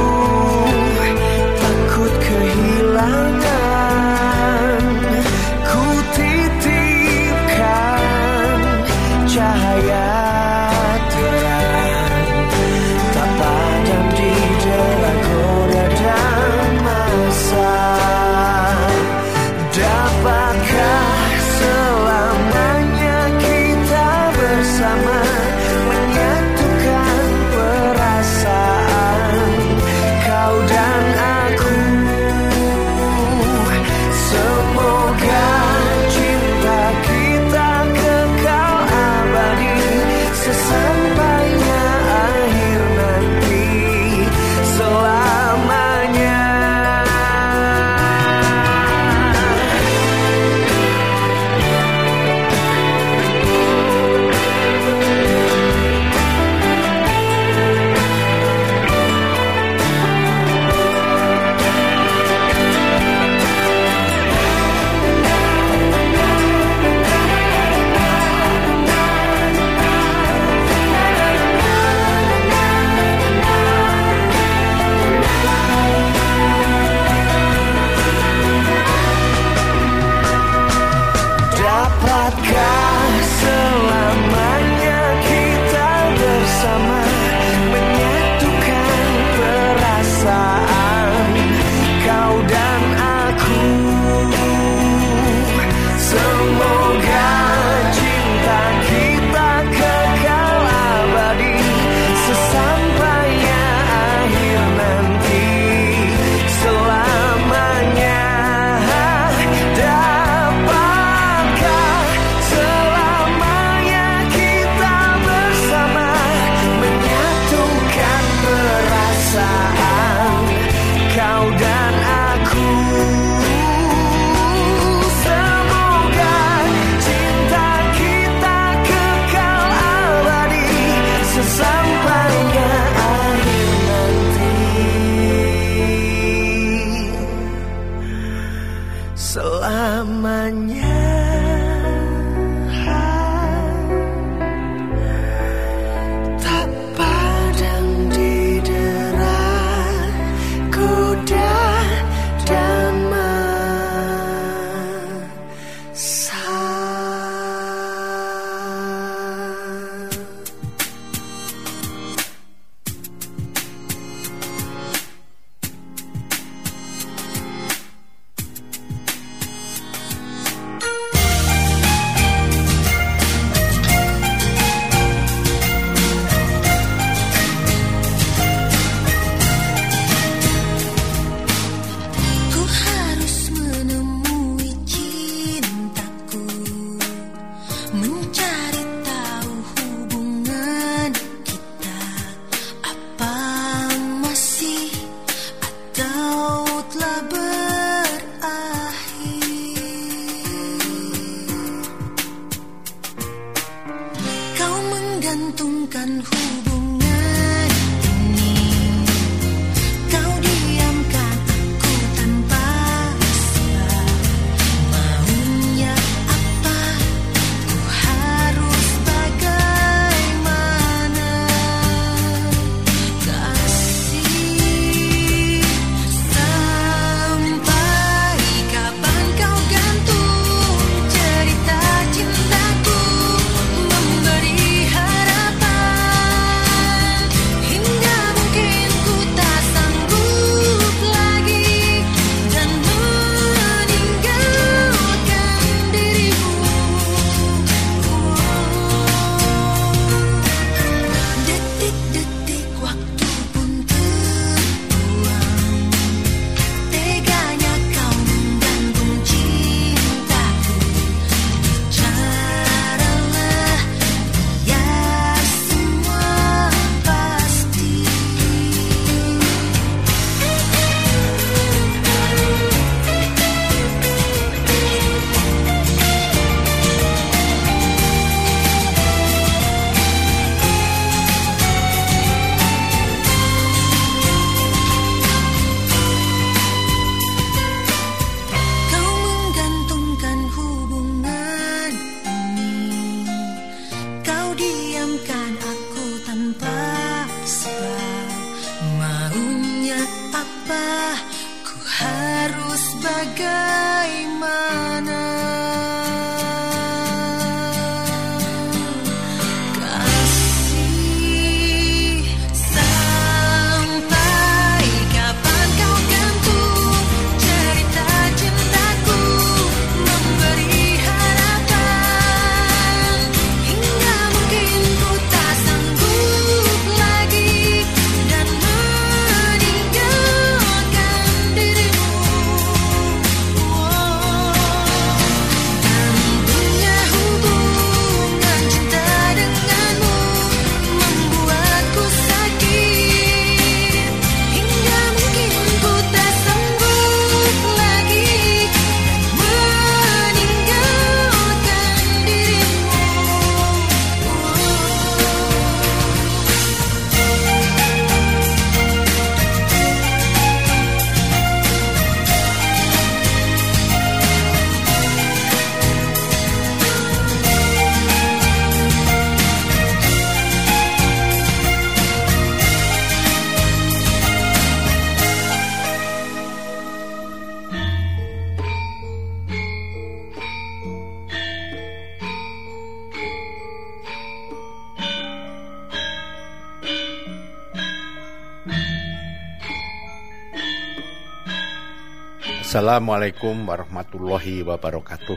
Assalamualaikum warahmatullahi wabarakatuh.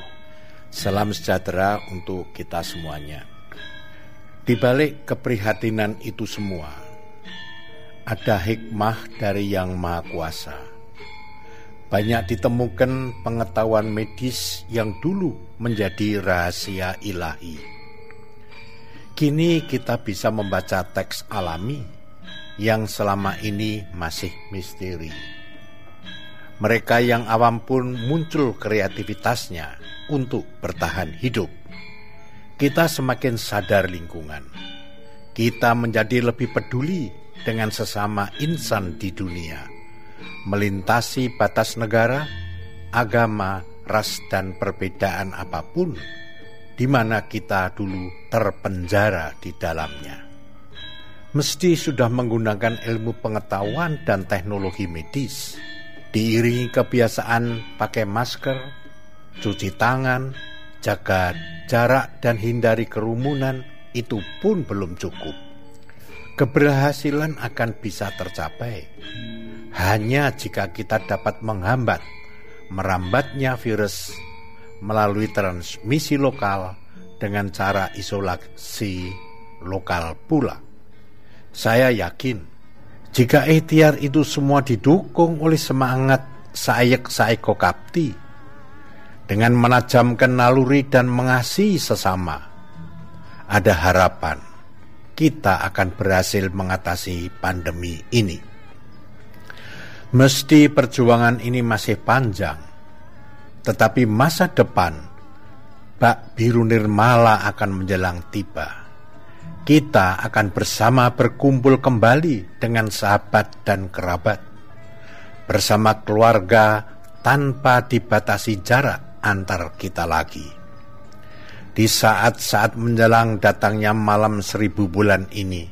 Salam sejahtera untuk kita semuanya. Di balik keprihatinan itu semua, ada hikmah dari Yang Maha Kuasa. Banyak ditemukan pengetahuan medis yang dulu menjadi rahasia ilahi. Kini kita bisa membaca teks alami yang selama ini masih misteri. Mereka yang awam pun muncul kreativitasnya untuk bertahan hidup. Kita semakin sadar lingkungan. Kita menjadi lebih peduli dengan sesama insan di dunia, melintasi batas negara, agama, ras, dan perbedaan apa pun, di mana kita dulu terpenjara di dalamnya. Mesti sudah menggunakan ilmu pengetahuan dan teknologi medis diiringi kebiasaan pakai masker, cuci tangan, jaga jarak dan hindari kerumunan itu pun belum cukup. Keberhasilan akan bisa tercapai hanya jika kita dapat menghambat merambatnya virus melalui transmisi lokal dengan cara isolasi lokal pula. Saya yakin jika ikhtiar itu semua didukung oleh semangat saek saeko kapti dengan menajamkan naluri dan mengasihi sesama, ada harapan kita akan berhasil mengatasi pandemi ini. Mesti perjuangan ini masih panjang, tetapi masa depan Bak Biru Nirmala akan menjelang tiba kita akan bersama berkumpul kembali dengan sahabat dan kerabat, bersama keluarga tanpa dibatasi jarak antar kita lagi. Di saat-saat menjelang datangnya malam seribu bulan ini,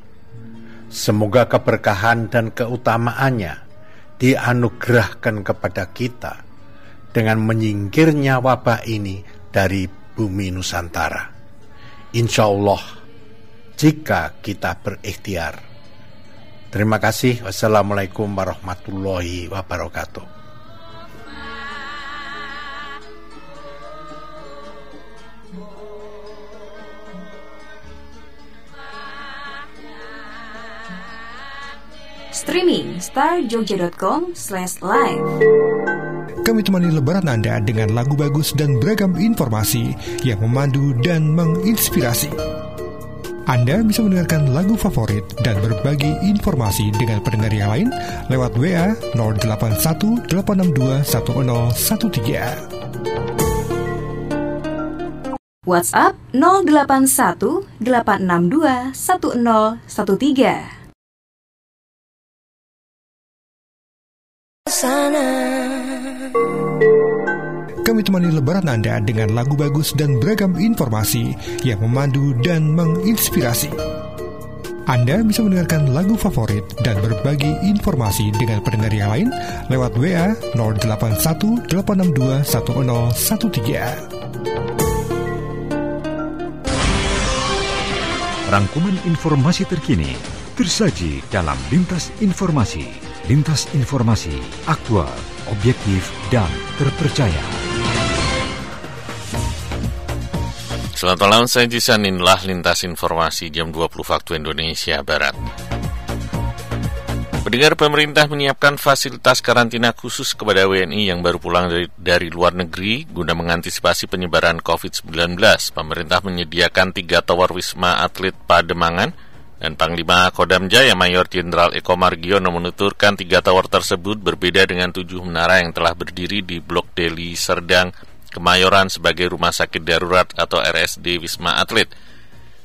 semoga keberkahan dan keutamaannya dianugerahkan kepada kita dengan menyingkirnya wabah ini dari bumi Nusantara. Insya Allah, jika kita berikhtiar. Terima kasih. Wassalamualaikum warahmatullahi wabarakatuh. Streaming starjogja.com slash live Kami temani lebaran Anda dengan lagu bagus dan beragam informasi yang memandu dan menginspirasi. Anda bisa mendengarkan lagu favorit dan berbagi informasi dengan pendengar yang lain lewat WA 081 862 1013. WhatsApp 081 862 1013 Kami temani lebaran Anda dengan lagu bagus dan beragam informasi yang memandu dan menginspirasi. Anda bisa mendengarkan lagu favorit dan berbagi informasi dengan pendengar yang lain lewat WA 081 862 1013. Rangkuman informasi terkini tersaji dalam Lintas Informasi. Lintas Informasi, aktual, objektif, dan terpercaya. Selamat malam, saya Jisan. Inilah Lintas Informasi jam 20 waktu Indonesia Barat. Pendengar pemerintah menyiapkan fasilitas karantina khusus kepada WNI yang baru pulang dari, dari luar negeri guna mengantisipasi penyebaran COVID-19. Pemerintah menyediakan tiga tower Wisma Atlet Pademangan dan Panglima Kodam Jaya Mayor Jenderal Eko Margiono menuturkan tiga tower tersebut berbeda dengan tujuh menara yang telah berdiri di Blok Deli Serdang, Kemayoran sebagai rumah sakit darurat atau RSD Wisma Atlet.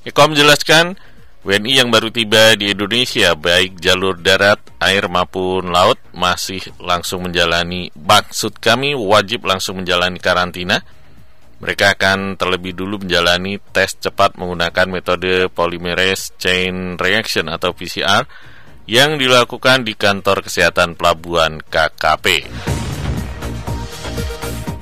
Eko menjelaskan, WNI yang baru tiba di Indonesia, baik jalur darat, air maupun laut, masih langsung menjalani, maksud kami wajib langsung menjalani karantina, mereka akan terlebih dulu menjalani tes cepat menggunakan metode polymerase chain reaction atau PCR yang dilakukan di kantor kesehatan pelabuhan KKP.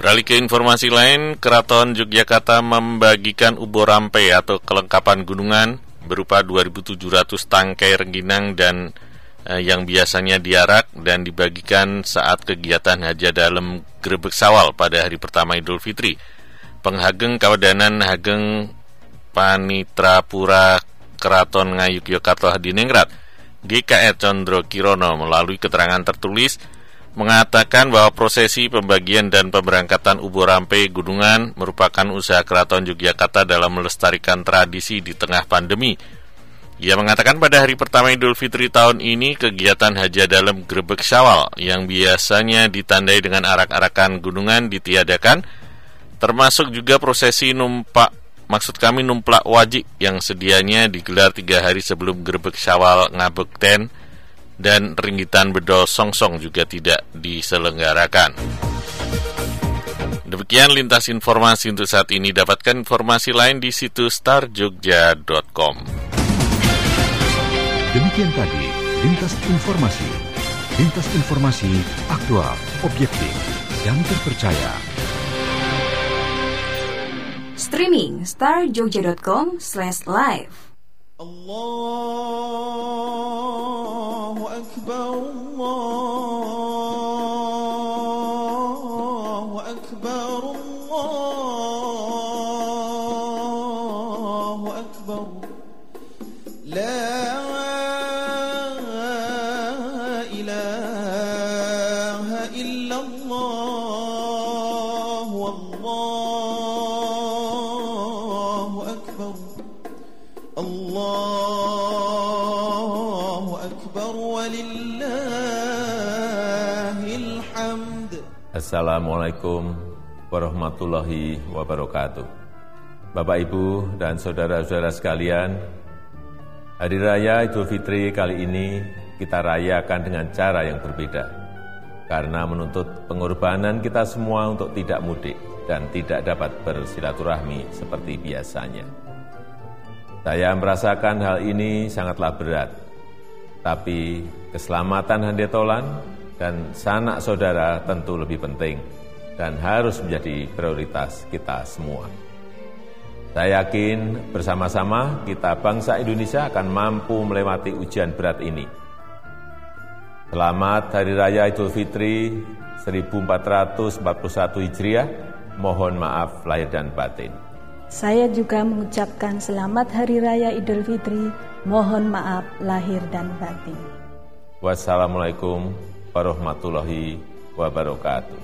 Beralih ke informasi lain, Keraton Yogyakarta membagikan ubur rampe atau kelengkapan gunungan berupa 2.700 tangkai rengginang dan eh, yang biasanya diarak dan dibagikan saat kegiatan haja dalam grebek sawal pada hari pertama Idul Fitri. Penghageng Kawadanan Hageng Panitrapura Keraton Ngayuk Yogyakarta Hadiningrat GKR Condro Kirono melalui keterangan tertulis mengatakan bahwa prosesi pembagian dan pemberangkatan ubur rampe gunungan merupakan usaha Keraton Yogyakarta dalam melestarikan tradisi di tengah pandemi. Ia mengatakan pada hari pertama Idul Fitri tahun ini kegiatan haja dalam grebek syawal yang biasanya ditandai dengan arak-arakan gunungan ditiadakan termasuk juga prosesi numpak maksud kami numplak wajib yang sedianya digelar tiga hari sebelum gerbek syawal ngabekten dan ringgitan bedol songsong juga tidak diselenggarakan. Demikian lintas informasi untuk saat ini. Dapatkan informasi lain di situs starjogja.com. Demikian tadi lintas informasi. Lintas informasi aktual, objektif, dan terpercaya. Streaming starjogja.com slash live الله أكبر الله Assalamualaikum warahmatullahi wabarakatuh. Bapak, Ibu, dan saudara-saudara sekalian, Hari Raya Idul Fitri kali ini kita rayakan dengan cara yang berbeda, karena menuntut pengorbanan kita semua untuk tidak mudik dan tidak dapat bersilaturahmi seperti biasanya. Saya merasakan hal ini sangatlah berat, tapi keselamatan handetolan dan sanak saudara tentu lebih penting dan harus menjadi prioritas kita semua. Saya yakin bersama-sama kita bangsa Indonesia akan mampu melewati ujian berat ini. Selamat Hari Raya Idul Fitri 1441 Hijriah. Mohon maaf lahir dan batin. Saya juga mengucapkan selamat Hari Raya Idul Fitri. Mohon maaf lahir dan batin. Wassalamualaikum warahmatullahi wabarakatuh.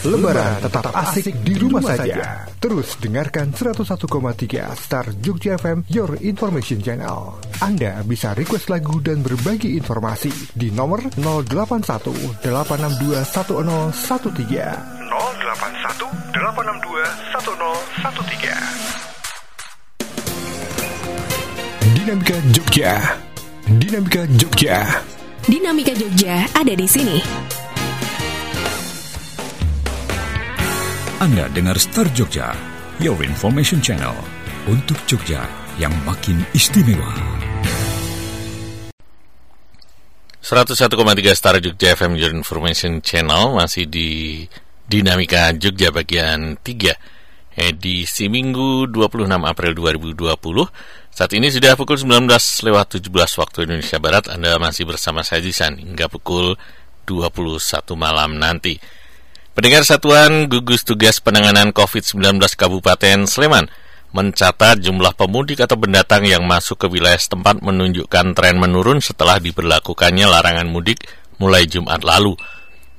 Lebaran tetap asik di rumah saja. Terus dengarkan 101,3 Star Jogja FM, Your Information Channel. Anda bisa request lagu dan berbagi informasi di nomor 081 862 1013. 081 862 1013. Dinamika Jogja. Dinamika Jogja. Dinamika Jogja ada di sini. Anda dengar Star Jogja, your information channel. Untuk Jogja yang makin istimewa. 101,3 Star Jogja FM Your Information Channel. Masih di Dinamika Jogja bagian 3 edisi Minggu 26 April 2020 saat ini sudah pukul 19 lewat 17 waktu Indonesia Barat. Anda masih bersama saya Jisan hingga pukul 21 malam nanti Pendengar Satuan Gugus Tugas Penanganan COVID-19 Kabupaten Sleman mencatat jumlah pemudik atau pendatang yang masuk ke wilayah setempat menunjukkan tren menurun setelah diberlakukannya larangan mudik mulai Jumat lalu.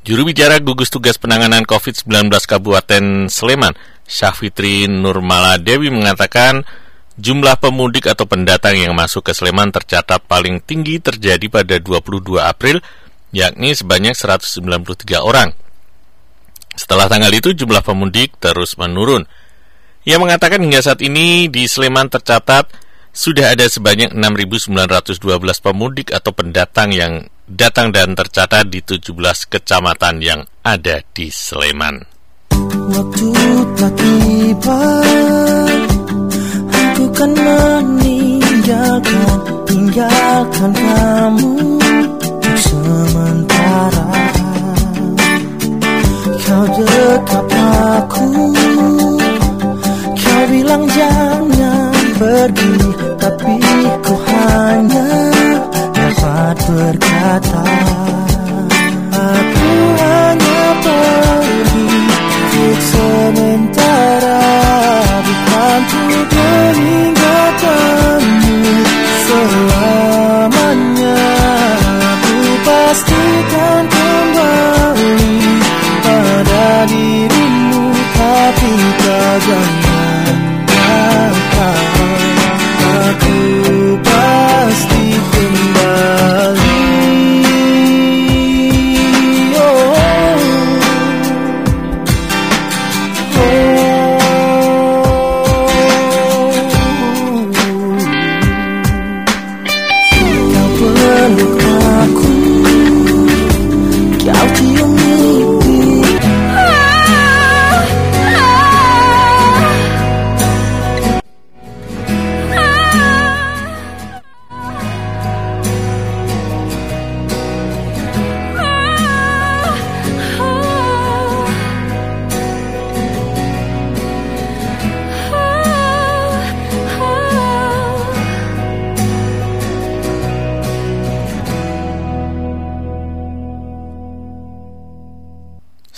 Juru bicara Gugus Tugas Penanganan COVID-19 Kabupaten Sleman, Syafitri Nurmala Dewi mengatakan jumlah pemudik atau pendatang yang masuk ke Sleman tercatat paling tinggi terjadi pada 22 April, yakni sebanyak 193 orang. Setelah tanggal itu jumlah pemudik terus menurun. Ia mengatakan hingga saat ini di Sleman tercatat sudah ada sebanyak 6.912 pemudik atau pendatang yang datang dan tercatat di 17 kecamatan yang ada di Sleman. Waktu tak tiba Aku kan meninggalkan Tinggalkan kamu sementara Kau dekap aku Kau bilang jangan pergi Tapi ku hanya dapat berkata Aku hanya pergi untuk sementara. Bukan untuk meninggalkanmu kau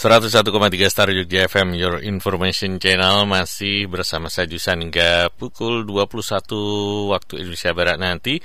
...101,3 Star Jogja FM Your Information Channel masih bersama saya Jusan hingga pukul 21 waktu Indonesia Barat nanti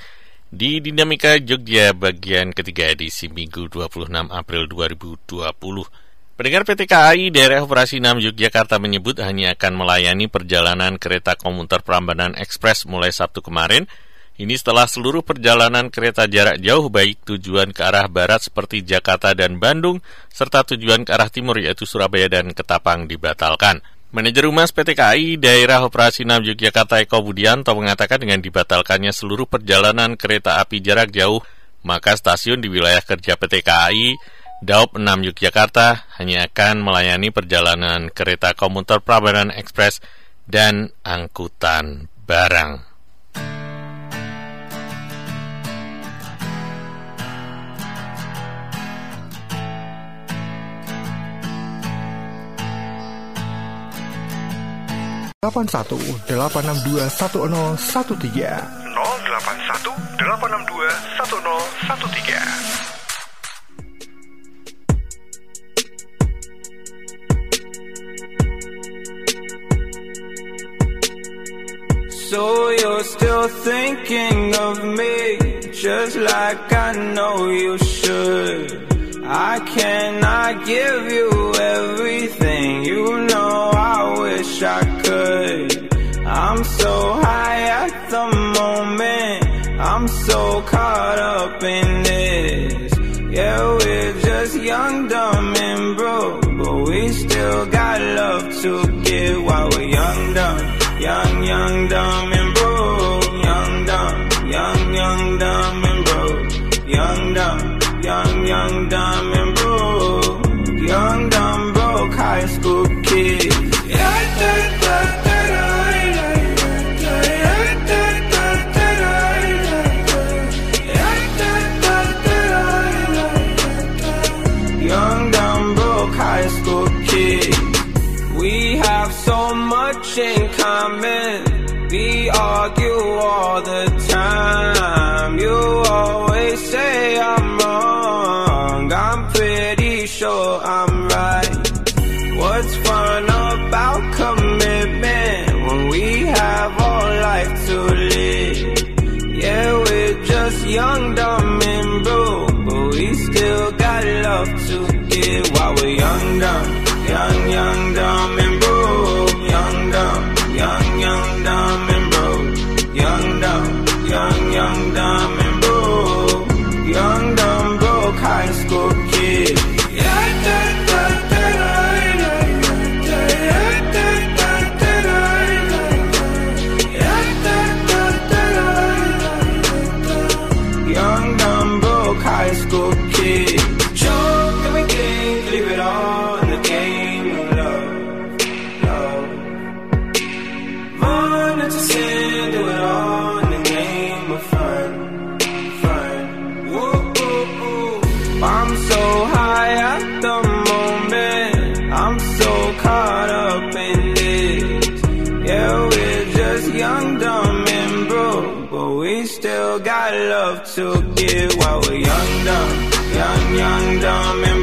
di Dinamika Jogja bagian ketiga edisi Minggu 26 April 2020. Pendengar PT KAI Daerah Operasi 6 Yogyakarta menyebut hanya akan melayani perjalanan kereta komuter Prambanan Ekspres mulai Sabtu kemarin. Ini setelah seluruh perjalanan kereta jarak jauh baik tujuan ke arah barat seperti Jakarta dan Bandung serta tujuan ke arah timur yaitu Surabaya dan Ketapang dibatalkan. Manajer Humas PT KAI Daerah Operasi 6 Yogyakarta Eko Budianto mengatakan dengan dibatalkannya seluruh perjalanan kereta api jarak jauh, maka stasiun di wilayah kerja PT KAI Daop 6 Yogyakarta hanya akan melayani perjalanan kereta komuter Prambanan Ekspres dan angkutan barang. Delapan satu delapan enam dua satu nol satu tiga 081 862 1013 So you're still thinking of me, just like I know you should. I cannot give you everything, you know I wish I could. I'm so high at the moment, I'm so caught up in this. Yeah, we're just young, dumb, and broke, but we still got love to give while we're young, dumb. Young, young, dumb, and broke. Young, dumb, young, young, dumb, young, dumb, and broke. Young, dumb, broke high school kid. Young, dumb, broke high school kid. We have so much in common. We argue all the time. You always say I'm sure I'm right. What's fun about commitment when we have all life to live? Yeah, we're just young, dumb, and broke, but we still got love to give while we're young, dumb, young, young, dumb, and broke, young, dumb, young, young. got love to give while we're young, dumb, young, young, dumb.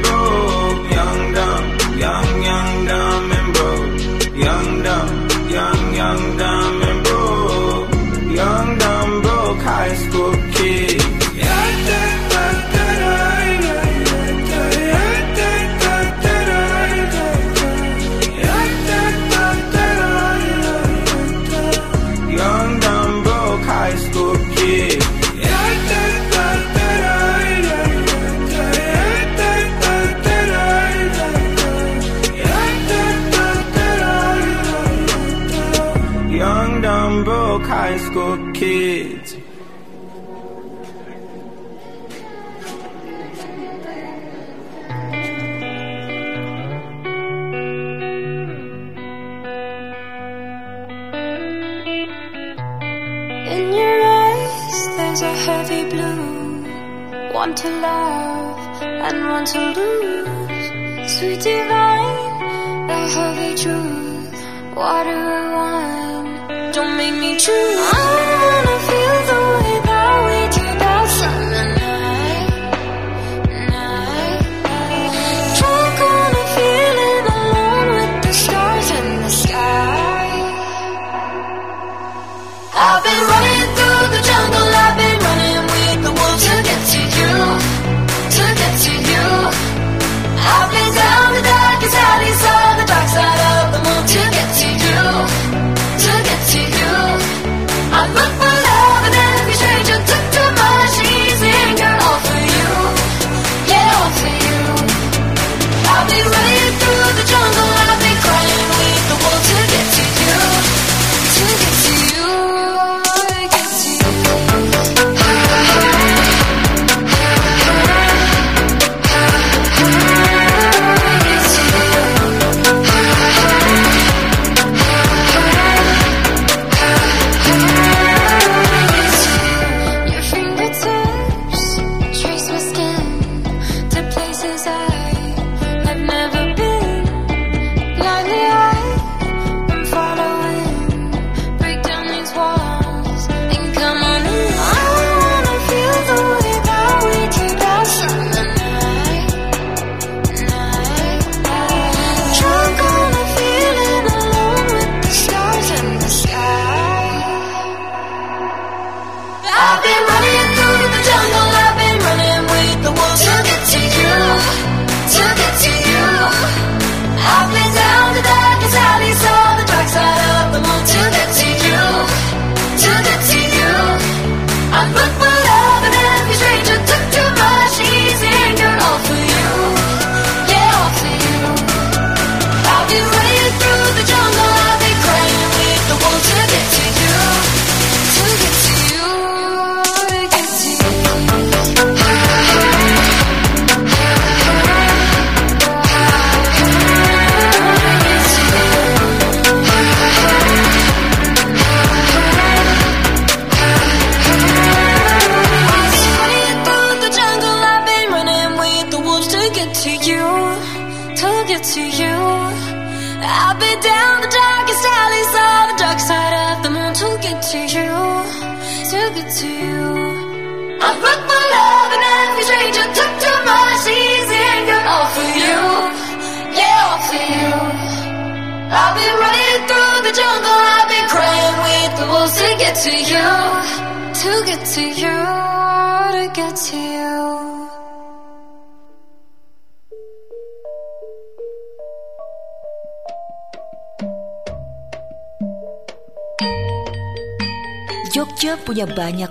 to lose. Sweet divine, the heavy truth, water wine. Don't make me choose.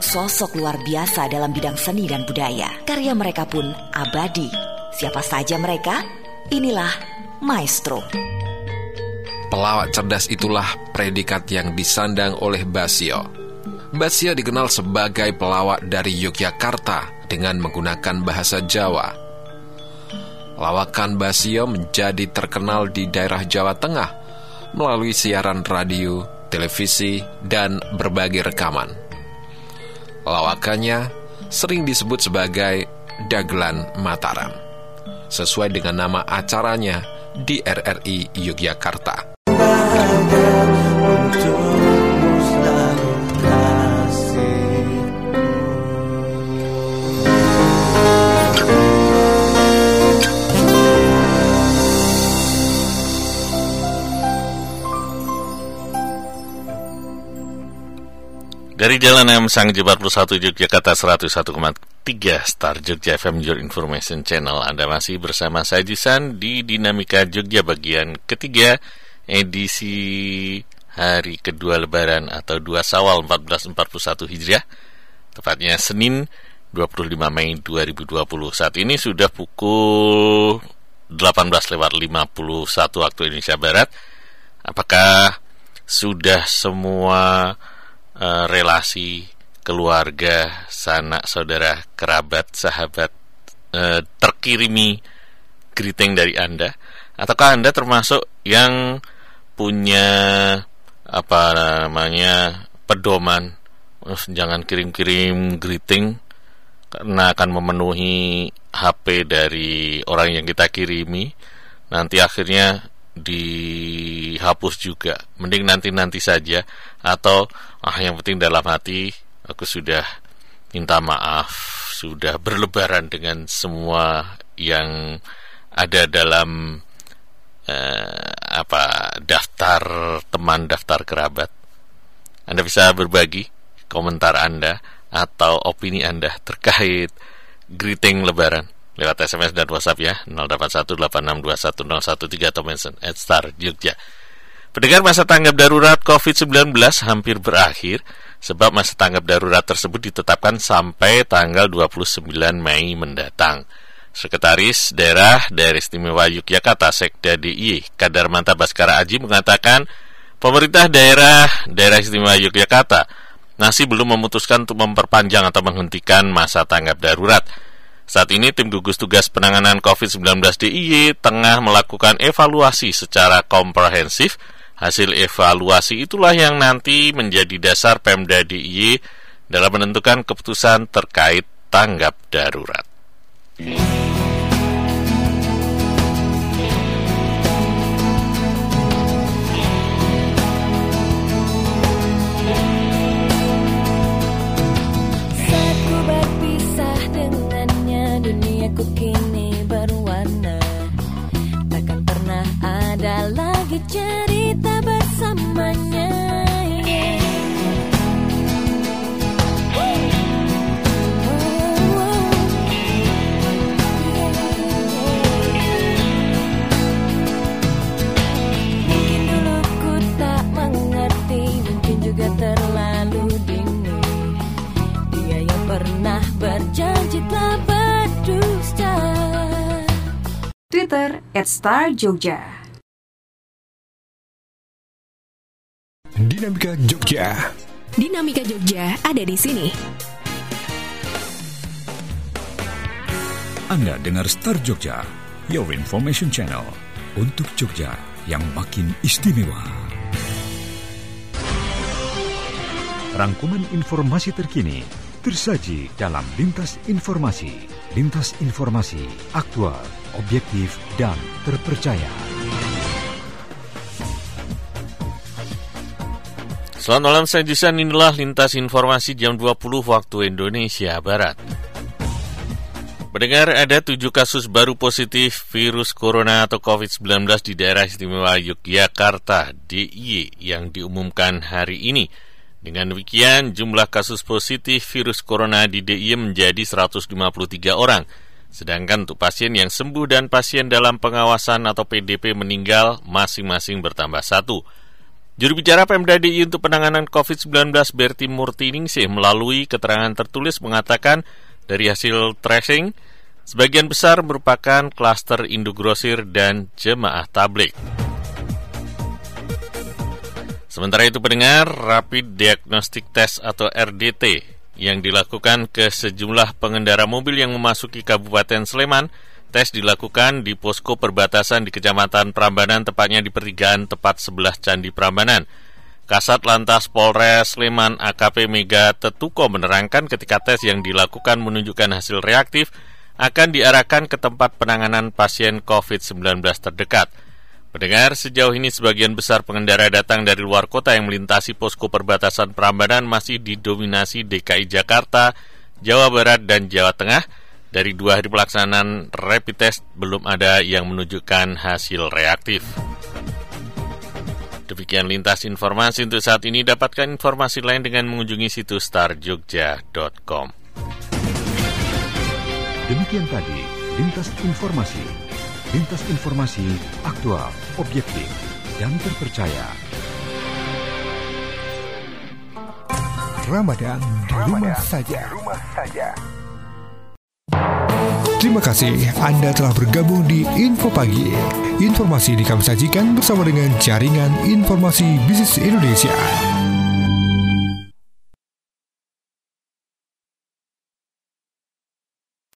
Sosok luar biasa dalam bidang seni dan budaya. Karya mereka pun abadi. Siapa saja mereka? Inilah Maestro. Pelawak cerdas itulah predikat yang disandang oleh Basio. Basio dikenal sebagai pelawak dari Yogyakarta dengan menggunakan bahasa Jawa. Lawakan Basio menjadi terkenal di daerah Jawa Tengah melalui siaran radio, televisi, dan berbagai rekaman. Lawakannya sering disebut sebagai Dagelan Mataram, sesuai dengan nama acaranya di RRI Yogyakarta. Dari Jalan M Sang 41 Yogyakarta 101,3 Star Jogja FM Your Information Channel. Anda masih bersama saya Jisan di Dinamika Jogja bagian ketiga edisi hari kedua lebaran atau 2 Sawal 1441 Hijriah Tepatnya Senin 25 Mei 2020 Saat ini sudah pukul 18 lewat 51 waktu Indonesia Barat. Apakah sudah semua uh, relasi keluarga, sanak, saudara, kerabat, sahabat uh, terkirimi greeting dari Anda? Ataukah Anda termasuk yang punya apa namanya pedoman? "Oh, jangan kirim-kirim greeting karena akan memenuhi HP dari orang yang kita kirimi. Nanti akhirnya dihapus juga. Mending nanti-nanti saja. Atau ah yang penting dalam hati aku sudah minta maaf sudah berlebaran dengan semua yang ada dalam eh, apa daftar teman daftar kerabat Anda bisa berbagi komentar Anda atau opini Anda terkait greeting lebaran lewat SMS dan WhatsApp ya 0818621013 atau mention at Star Jogja. Pendengar masa tanggap darurat COVID-19 hampir berakhir sebab masa tanggap darurat tersebut ditetapkan sampai tanggal 29 Mei mendatang. Sekretaris Daerah Daerah Istimewa Yogyakarta Sekda DIY Kadarmanta Baskara Aji mengatakan pemerintah daerah Daerah Istimewa Yogyakarta masih belum memutuskan untuk memperpanjang atau menghentikan masa tanggap darurat. Saat ini tim gugus tugas penanganan COVID-19 DIY tengah melakukan evaluasi secara komprehensif. Hasil evaluasi itulah yang nanti menjadi dasar Pemda DIY dalam menentukan keputusan terkait tanggap darurat. Kini Twitter at Star Jogja. Dinamika Jogja. Dinamika Jogja ada di sini. Anda dengar Star Jogja, Your Information Channel untuk Jogja yang makin istimewa. Rangkuman informasi terkini tersaji dalam Lintas Informasi. Lintas Informasi aktual, objektif dan terpercaya. Selamat malam, saya Jusan. Inilah lintas informasi jam 20 waktu Indonesia Barat. Mendengar ada tujuh kasus baru positif virus corona atau COVID-19 di daerah istimewa Yogyakarta, DIY, yang diumumkan hari ini. Dengan demikian, jumlah kasus positif virus corona di DIY menjadi 153 orang. Sedangkan untuk pasien yang sembuh dan pasien dalam pengawasan atau PDP meninggal masing-masing bertambah satu. Juru bicara Pemda DIY untuk penanganan COVID-19 Berti Murtiningsih melalui keterangan tertulis mengatakan dari hasil tracing, sebagian besar merupakan klaster indogrosir dan jemaah tablik. Sementara itu pendengar, Rapid Diagnostic Test atau RDT yang dilakukan ke sejumlah pengendara mobil yang memasuki Kabupaten Sleman Tes dilakukan di posko perbatasan di Kecamatan Prambanan, tepatnya di pertigaan tepat sebelah Candi Prambanan. Kasat Lantas Polres Sleman AKP Mega Tetuko menerangkan ketika tes yang dilakukan menunjukkan hasil reaktif akan diarahkan ke tempat penanganan pasien COVID-19 terdekat. Pendengar, sejauh ini sebagian besar pengendara datang dari luar kota yang melintasi posko perbatasan Prambanan masih didominasi DKI Jakarta, Jawa Barat, dan Jawa Tengah. Dari dua hari pelaksanaan rapid test, belum ada yang menunjukkan hasil reaktif. Demikian lintas informasi untuk saat ini. Dapatkan informasi lain dengan mengunjungi situs starjogja.com. Demikian tadi lintas informasi. Lintas informasi aktual, objektif, dan terpercaya. Ramadan di rumah saja. Rumah saja. Terima kasih Anda telah bergabung di Info Pagi. Informasi ini kami sajikan bersama dengan Jaringan Informasi Bisnis Indonesia.